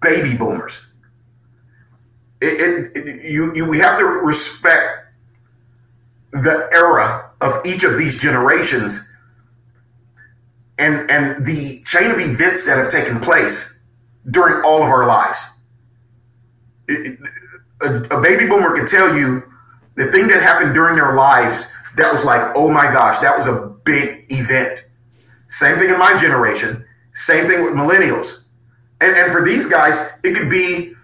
baby boomers. It, it, it, you, you, we have to respect the era of each of these generations and and the chain of events that have taken place during all of our lives. It, a, a baby boomer can tell you the thing that happened during their lives that was like, oh my gosh, that was a big event. Same thing in my generation. Same thing with millennials. And, and for these guys, it could be,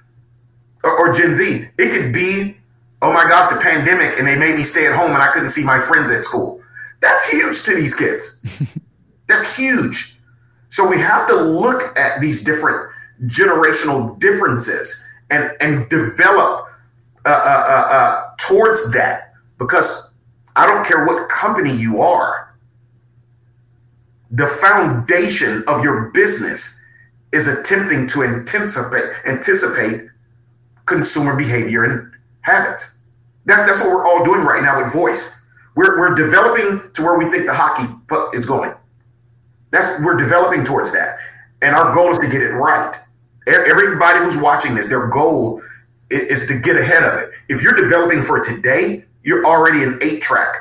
or, or Gen Z, it could be, oh my gosh, the pandemic and they made me stay at home and I couldn't see my friends at school. That's huge to these kids. [LAUGHS] That's huge. So we have to look at these different generational differences and and develop uh, uh, uh, uh, towards that because I don't care what company you are. The foundation of your business is attempting to anticipate anticipate consumer behavior and habits. That, that's what we're all doing right now with voice. We're, we're developing to where we think the hockey puck is going. That's we're developing towards that, and our goal is to get it right. Everybody who's watching this, their goal is to get ahead of it. If you're developing for today, you're already an eight track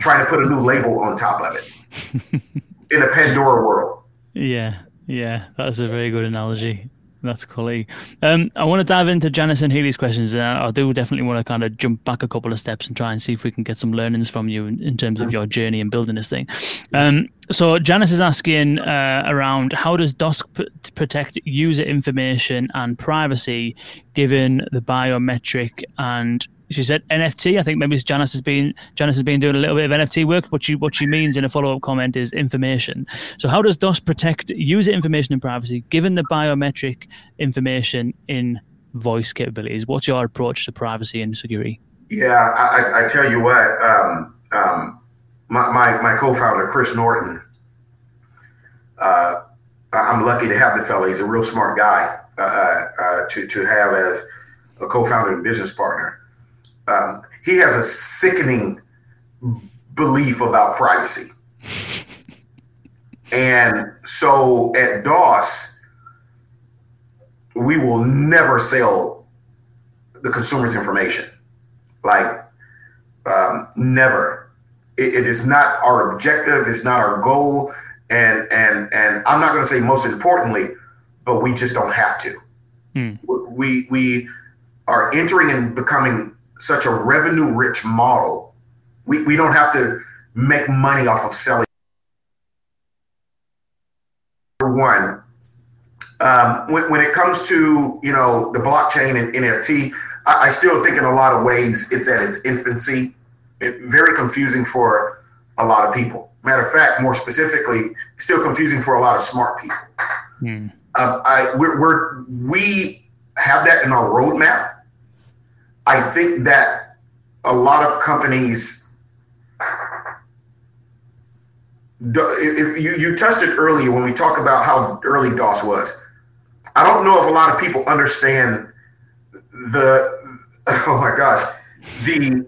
trying to put a new label on top of it [LAUGHS] in a Pandora world. Yeah, yeah, that's a very good analogy. That's cool. Um, I want to dive into Janice and Healy's questions. Uh, I do definitely want to kind of jump back a couple of steps and try and see if we can get some learnings from you in, in terms of your journey in building this thing. Um, so Janice is asking uh, around how does Doss p- protect user information and privacy given the biometric and she said NFT. I think maybe Janice has been Janice has been doing a little bit of NFT work. What she what she means in a follow up comment is information. So how does Doss protect user information and privacy given the biometric information in voice capabilities? What's your approach to privacy and security? Yeah, I, I tell you what, um, um, my, my, my co-founder Chris Norton. Uh, I'm lucky to have the fellow. He's a real smart guy uh, uh, uh to to have as a co-founder and business partner um, he has a sickening belief about privacy. [LAUGHS] and so at Doss, we will never sell the consumer's information. Like, um, never. It, it is not our objective. It's not our goal. And and and I'm not going to say most importantly, but we just don't have to. Mm. We we are entering and becoming such a revenue rich model, we, we don't have to make money off of selling. For one, um, when, when it comes to you know the blockchain and NFT, I, I, still think in a lot of ways it's at its infancy. It, very confusing for a lot of people. Matter of fact, more specifically, still confusing for a lot of smart people. Mm. Um, I we're, we're we have that in our roadmap I think that a lot of companies, if you, you touched it earlier when we talk about how early Doss was. I don't know if a lot of people understand the, [LAUGHS] oh my gosh, the,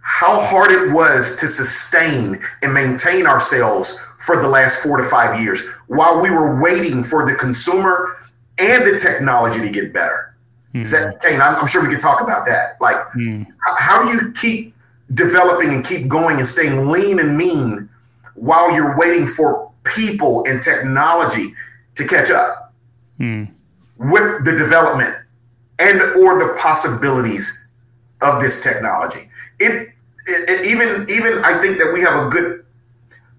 how hard it was to sustain and maintain ourselves for the last four to five years while we were waiting for the consumer and the technology to get better. Mm. That Kane? I'm, I'm, sure we could talk about that. Like, mm. how, how do you keep developing and keep going and staying lean and mean while you're waiting for people and technology to catch up mm. with the development and or the possibilities of this technology? It, it, it even even I think that we have a good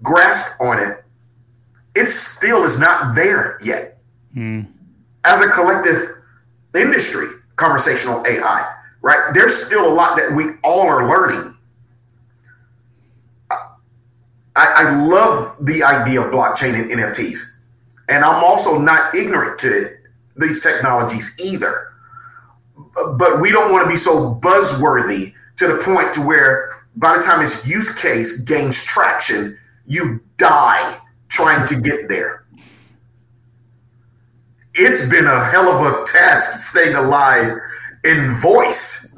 grasp on it. It still is not there yet. Mm. As a collective industry, conversational AI, right? There's still a lot that we all are learning I, I love the idea of blockchain and NFTs. And I'm also not ignorant to these technologies either. But we don't want to be so buzzworthy to the point to where by the time its use case gains traction, you die trying to get there. It's been a hell of a task staying alive in voice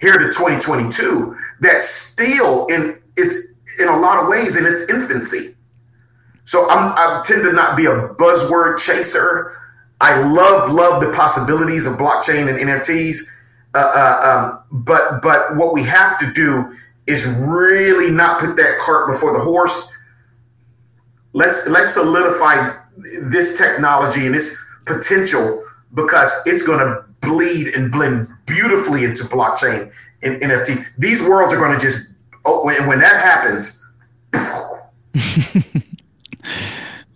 here to 2022 that still in is in a lot of ways in its infancy. So I'm, I tend to not be a buzzword chaser. I love love the possibilities of blockchain and NFTs, uh, uh, um, but but what we have to do is really not put that cart before the horse. Let's let's solidify this technology and this potential because it's going to bleed and blend beautifully into blockchain and NFT. These worlds are going to just oh, when, when that happens. [LAUGHS]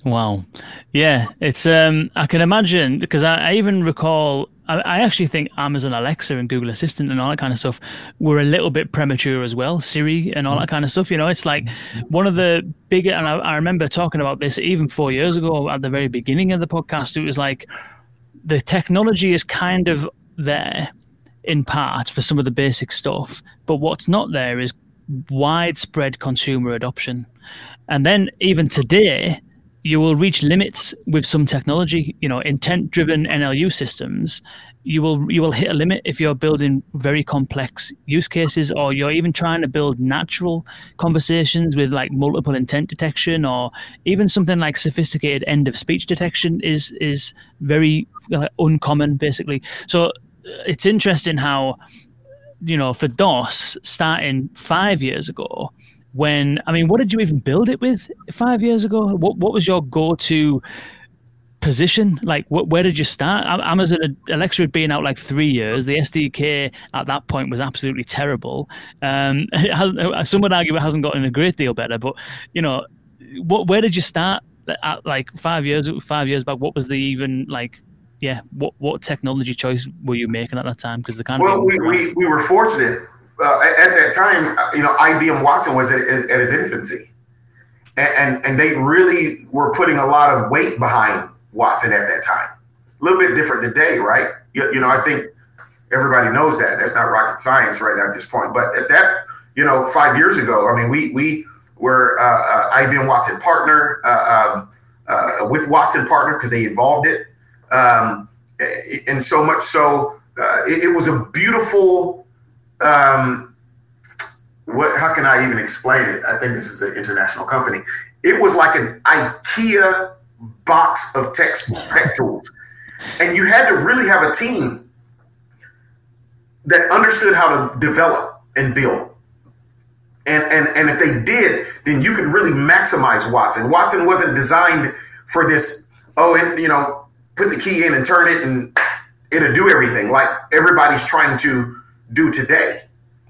wow. Yeah, it's um I can imagine because I, I even recall I, actually think Amazon Alexa and Google Assistant and all that kind of stuff were a little bit premature as well. Siri and all that kind of stuff. You know, it's like one of the bigger and I, I remember talking about this even four years ago at the very beginning of the podcast. It was like the technology is kind of there in part for some of the basic stuff, but what's not there is widespread consumer adoption. And then even today, you will reach limits with some technology, you know, intent driven NLU systems. You will you will hit a limit if you're building very complex use cases or you're even trying to build natural conversations with like multiple intent detection or even something like sophisticated end of speech detection is is very uh, uncommon basically. So uh, it's interesting how you know, for Doss starting five years ago, when I mean, what did you even build it with five years ago? What what was your go to position? Like, what, where did you start? Amazon Alexa had been out like three years. The SDK at that point was absolutely terrible. Um, [LAUGHS] some would argue it hasn't gotten a great deal better, but you know, what where did you start? At like five years, five years back, what was the even like yeah, what what technology choice were you making at that time? Because the kind well, we, we, we were fortunate uh, at, that time. You know, IBM Watson was at, at his infancy, and, and, and they really were putting a lot of weight behind Watson at that time. A little bit different today, right? You, you know, I think everybody knows that. That's not rocket science right now at this point. But at that, you know, five years ago, I mean, we we were uh, uh, IBM Watson partner uh, um, uh, with Watson partner because they evolved it. Um, and so much so, uh, it, it, was a beautiful. Um, what? How can I even explain it? I think this is an international company. It was like an IKEA box of tech, tech tools, and you had to really have a team that understood how to develop and build. And, and, and if they did, then you could really maximize Watson. Watson wasn't designed for this, oh, and you know, put the key in and turn it and it'll do everything like everybody's trying to do today.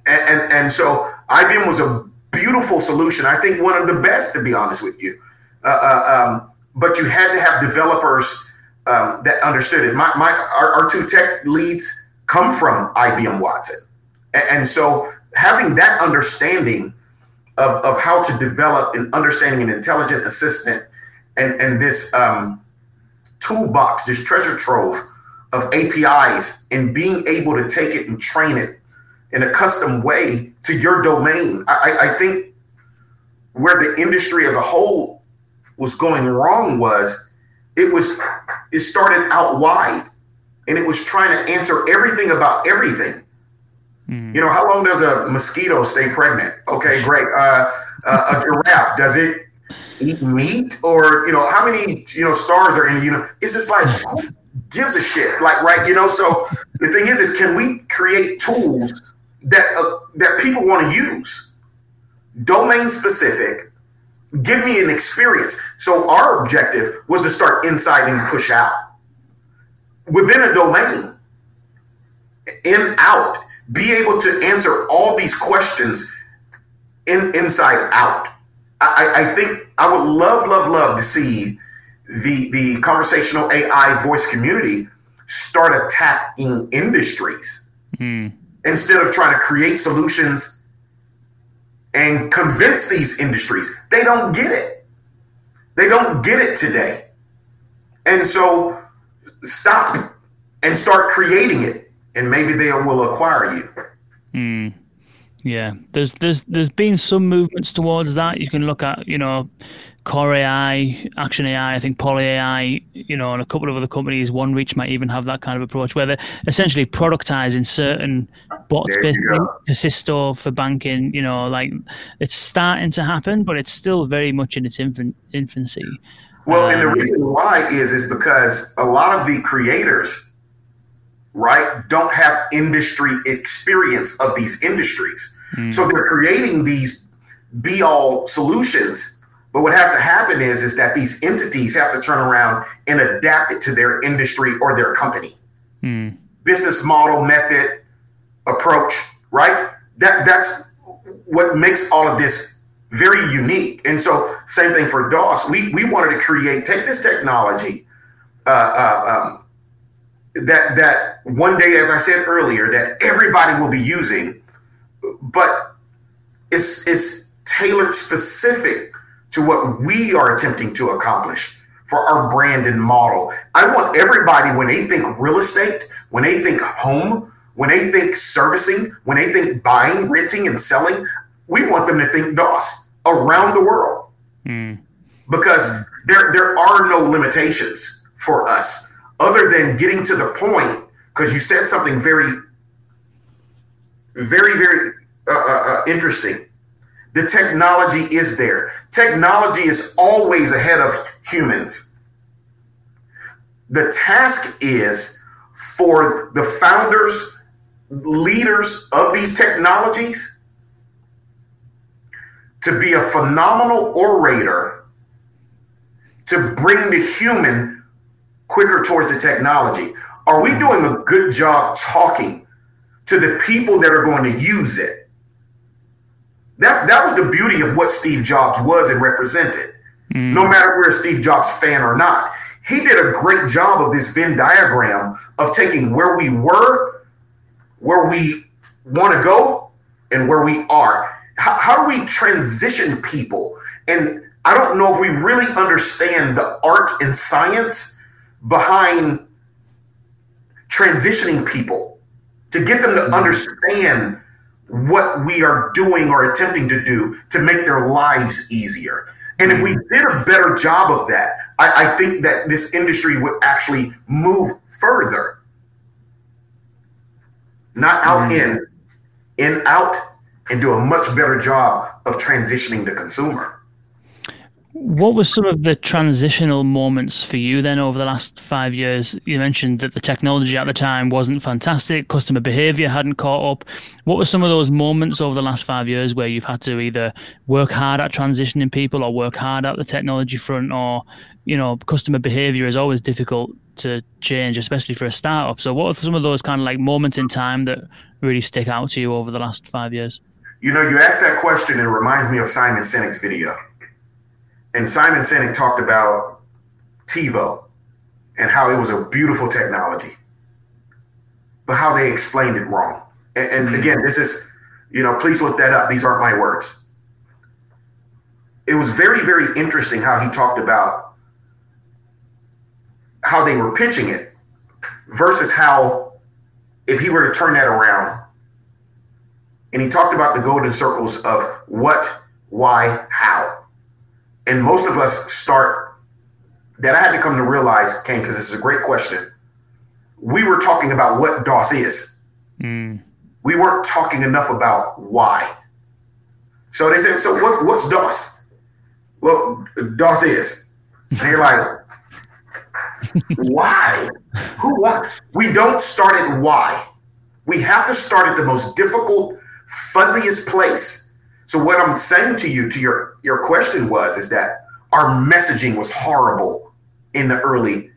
And, and, and so IBM was a beautiful solution. I think one of the best, to be honest with you. Uh, uh, um, but you had to have developers um, that understood it. My, my our, our, two tech leads come from IBM Watson, and, and so having that understanding of, of how to develop and understanding an intelligent assistant and and this um, toolbox, this treasure trove of APIs, and being able to take it and train it in a custom way to your domain. I, I think where the industry as a whole was going wrong was it was it started out wide and it was trying to answer everything about everything. Mm. You know, how long does a mosquito stay pregnant? Okay, [LAUGHS] great. Uh, uh, a giraffe does it eat meat or you know how many you know stars are in you know it's just like who gives a shit. Like right you know so the thing is is can we create tools that uh, that people want to use? Domain specific. Give me an experience. So our objective was to start inside and push out. Within a domain. In out. Be able to answer all these questions in inside out. I, I think I would love, love, love to see the the conversational AI voice community start attacking industries mm. instead of trying to create solutions and convince these industries they don't get it. They don't get it today. And so stop and start creating it, and maybe they will acquire you. Mm. Yeah, there's there's there's been some movements towards that. You can look at you know, Kore.ai, Action AI, I think PolyAI, you know, and a couple of other companies. OneReach might even have that kind of approach where they're essentially productizing certain bots, basically Kasisto for banking. You know, like it's starting to happen, but it's still very much in its infant, infancy. Well, and the um, reason why is is because a lot of the creators right, don't have industry experience of these industries. Mm. So they're creating these be all solutions. But what has to happen is, is that these entities have to turn around and adapt it to their industry or their company. Mm. Business model, method, approach, right? That that's what makes all of this very unique. And so, same thing for Doss. We we wanted to create take this technology, uh, uh, um, that that one day, as I said earlier, that everybody will be using, but it's it's tailored specific to what we are attempting to accomplish for our brand and model. I want everybody when they think real estate, when they think home, when they think servicing, when they think buying, renting, and selling, we want them to think Doss around the world. Mm. Because there there are no limitations for us other than getting to the point, because you said something very, very, very uh, uh, uh, interesting. The technology is there. Technology is always ahead of humans. The task is for the founders, leaders of these technologies to be a phenomenal orator to bring the human quicker towards the technology? Are we doing a good job talking to the people that are going to use it? That, that was the beauty of what Steve Jobs was and represented. Mm. No matter where Steve Jobs fan or not, he did a great job of this Venn diagram of taking where we were, where we want to go, and where we are. How, how do we transition people? And I don't know if we really understand the art and science behind transitioning people to get them to mm-hmm. understand what we are doing or attempting to do to make their lives easier. And if we mm-hmm. did a better job of that, I, I think that this industry would actually move further. Not out mm-hmm. in, in out, and do a much better job of transitioning the consumer. What were some of the transitional moments for you then over the last five years? You mentioned that the technology at the time wasn't fantastic, customer behavior hadn't caught up. What were some of those moments over the last five years where you've had to either work hard at transitioning people or work hard at the technology front or, you know, customer behavior is always difficult to change, especially for a startup. So, what are some of those kind of like moments in time that really stick out to you over the last five years? You know, you asked that question, and it reminds me of Simon Sinek's video and Simon Sinek talked about TiVo and how it was a beautiful technology, but how they explained it wrong. And, and mm-hmm. again, this is, you know, please look that up. These aren't my words. It was very, very interesting how he talked about how they were pitching it versus how, if he were to turn that around, and he talked about the golden circles of what, why, how and most of us start that I had to come to realize, Kane, because this is a great question. We were talking about what Doss is. Mm. We weren't talking enough about why. So they said, so what's, what's Doss? Well, Doss is. And you're like, [LAUGHS] why? Who what? We don't start at why. We have to start at the most difficult, fuzziest place. So what I'm saying to you, to your your question was, is that our messaging was horrible in the early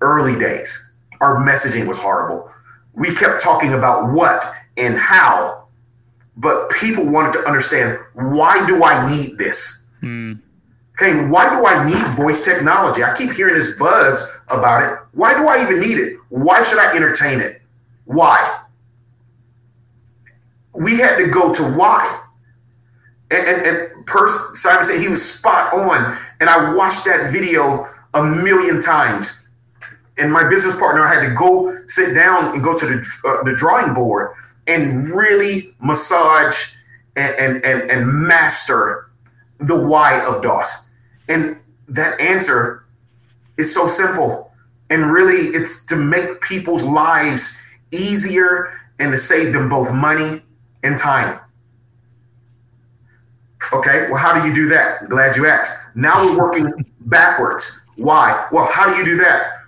early days. Our messaging was horrible. We kept talking about what and how, but people wanted to understand why do I need this? Mm. Okay, why do I need voice technology? I keep hearing this buzz about it. Why do I even need it? Why should I entertain it? Why? We had to go to why. And, and, and Simon said he was spot on. And I watched that video a million times. And my business partner, I had to go sit down and go to the, uh, the drawing board and really massage and, and, and, and master the why of Doss and that answer is so simple. And really, it's to make people's lives easier and to save them both money and time. Okay, well, how do you do that? Glad you asked. Now we're working [LAUGHS] backwards. Why? Well, how do you do that?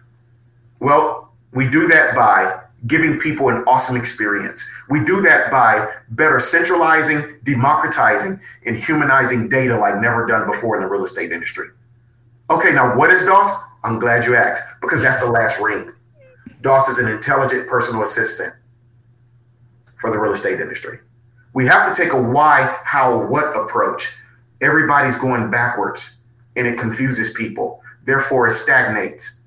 Well, we do that by giving people an awesome experience. We do that by better centralizing, democratizing, and humanizing data like never done before in the real estate industry. Okay, now what is Doss? I'm glad you asked because that's the last ring. Doss is an intelligent personal assistant for the real estate industry. We have to take a why, how, what approach. Everybody's going backwards and it confuses people. Therefore, it stagnates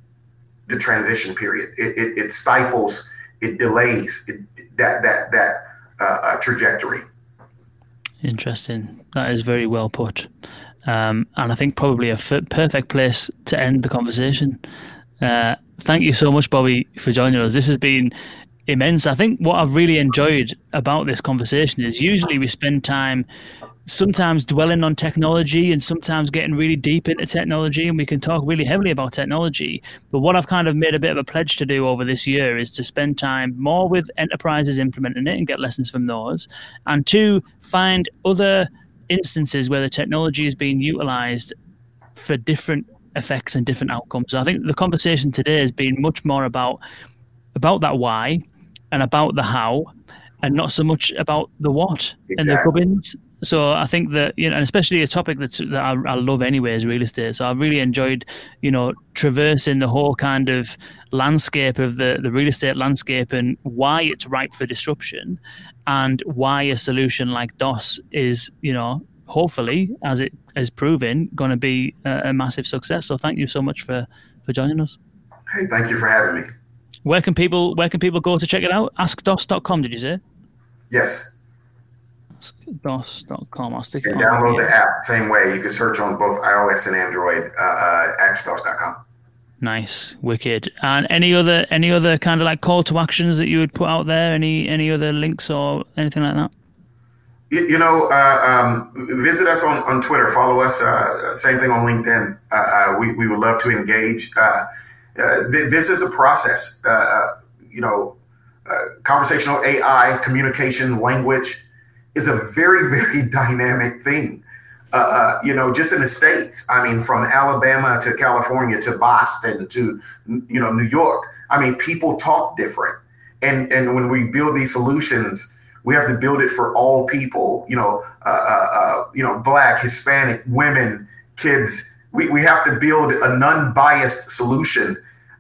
the transition period. It, it, it stifles it delays it, that that that uh, uh, trajectory. Interesting. That is very well put, um, and I think probably a f- perfect place to end the conversation. Uh, thank you so much, Bobby, for joining us. This has been immense. I think what I've really enjoyed about this conversation is usually we spend time sometimes dwelling on technology and sometimes getting really deep into technology and we can talk really heavily about technology but what i've kind of made a bit of a pledge to do over this year is to spend time more with enterprises implementing it and get lessons from those and to find other instances where the technology is being utilized for different effects and different outcomes so i think the conversation today has been much more about about that why and about the how and not so much about the what exactly. and the gubbins so I think that you know, and especially a topic that that I, I, love anyway is real estate. So I've really enjoyed, you know, traversing the whole kind of landscape of the the real estate landscape and why it's ripe for disruption, and why a solution like Doss is, you know, hopefully as it is proven, going to be a, a massive success. So thank you so much for for joining us. Hey, thank you for having me. Where can people Where can people go to check it out? AskDoss.com. Did you say? Yes askdoss.com. I'll stick and download the app same way. You can search on both iOS and Android. Uh, uh, askdoss.com. Nice, wicked. And any other any other kind of like call to actions that you would put out there? Any any other links or anything like that? You, you know, uh, um, visit us on, on Twitter. Follow us. Uh, same thing on LinkedIn. Uh, uh, we we would love to engage. Th- this is a process. you know, conversational AI, communication, language is a very, [LAUGHS] very dynamic thing. Uh, uh, you know, just in the states. I mean, from Alabama to California to Boston to you know New York. I mean, people talk different, and and when we build these solutions, we have to build it for all people. You know, uh, uh, uh you know, black, Hispanic, women, kids. We we have to build a non-biased solution.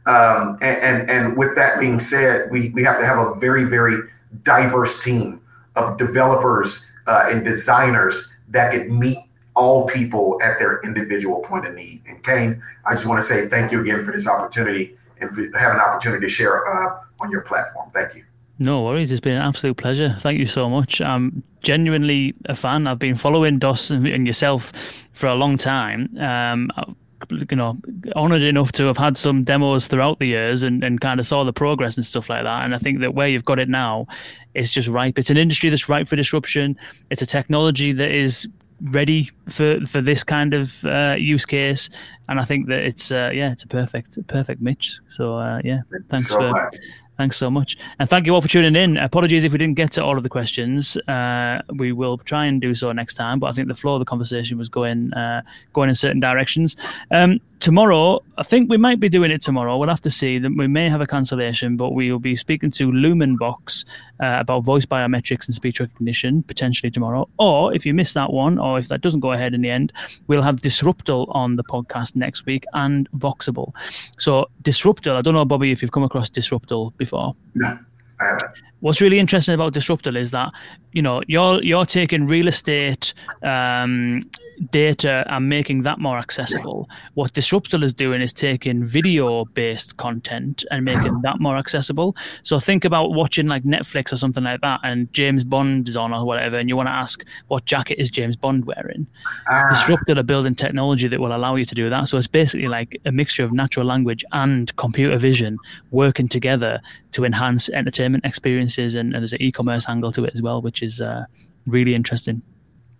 Um, and, and and with that being said, we we have to have a very very diverse team of developers uh, and designers that could meet all people at their individual point of need. And Kane, I just want to say thank you again for this opportunity and for having an opportunity to share uh, on your platform. Thank you. No worries. It's been an absolute pleasure. Thank you so much. I'm genuinely a fan. I've been following Doss and yourself for a long time. Um, you know, honored enough to have had some demos throughout the years and, and kind of saw the progress and stuff like that. And I think that where you've got it now it's just ripe. It's an industry that's ripe for disruption. It's a technology that is ready for for this kind of uh, use case and i think that it's uh, yeah it's a perfect perfect mitch so uh, yeah thanks so for. Thanks so much. And thank you all for tuning in. Apologies if we didn't get to all of the questions. Uh, we will try and do so next time, but I think the flow of the conversation was going uh, going in certain directions. Um, tomorrow, I think we might be doing it tomorrow. We'll have to see. We may have a cancellation, but we will be speaking to LumenVox uh, about voice biometrics and speech recognition potentially tomorrow. Or if you miss that one, or if that doesn't go ahead in the end, we'll have Disruptal on the podcast next week and Voxable. So Disruptal, I don't know, Bobby, if you've come across Disruptal before. No, I haven't. What's really interesting about Disruptel is that you know you're you're taking real estate um, data and making that more accessible. What Disruptel is doing is taking video based content and making that more accessible. So think about watching like Netflix or something like that, and James Bond is on or whatever, and you want to ask what jacket is James Bond wearing. Ah. Disruptel are building technology that will allow you to do that. So it's basically like a mixture of natural language and computer vision working together to enhance entertainment experiences. And, and there's an e commerce angle to it as well, which is uh, really interesting.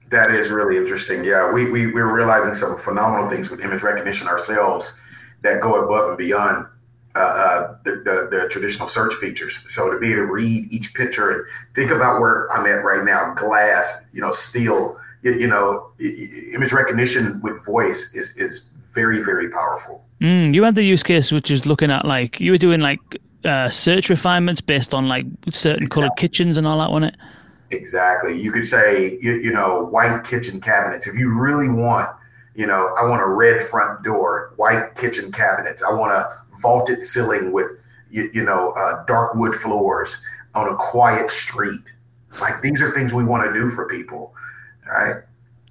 That is really interesting. Yeah, we, we we're realizing some phenomenal things with image recognition ourselves that go above and beyond uh, uh, the, the, the traditional search features. So to be able to read each picture and think about where I'm at right now, glass, you know, steel, you, you know, image recognition with voice is is very very powerful. Mm, you had the use case which is looking at like you were doing like uh, search refinements based on like certain colored kitchens and all that, wasn't it? Exactly. You could say, you, you know, white kitchen cabinets. If you really want, you know, I want a red front door, white kitchen cabinets. I want a vaulted ceiling with, you, you know, uh, dark wood floors on a quiet street. Like these are things we want to do for people. Right.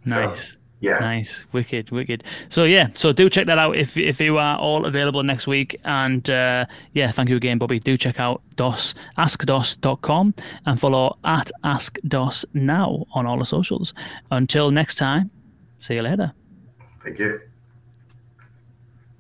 Nice. So, yeah. Nice. Wicked, wicked. So yeah, so do check that out if if you are all available next week. And uh, yeah, thank you again, Bobby. Do check out Doss, askdoss.com and follow at AskDoss now on all the socials. Until next time, see you later. Thank you.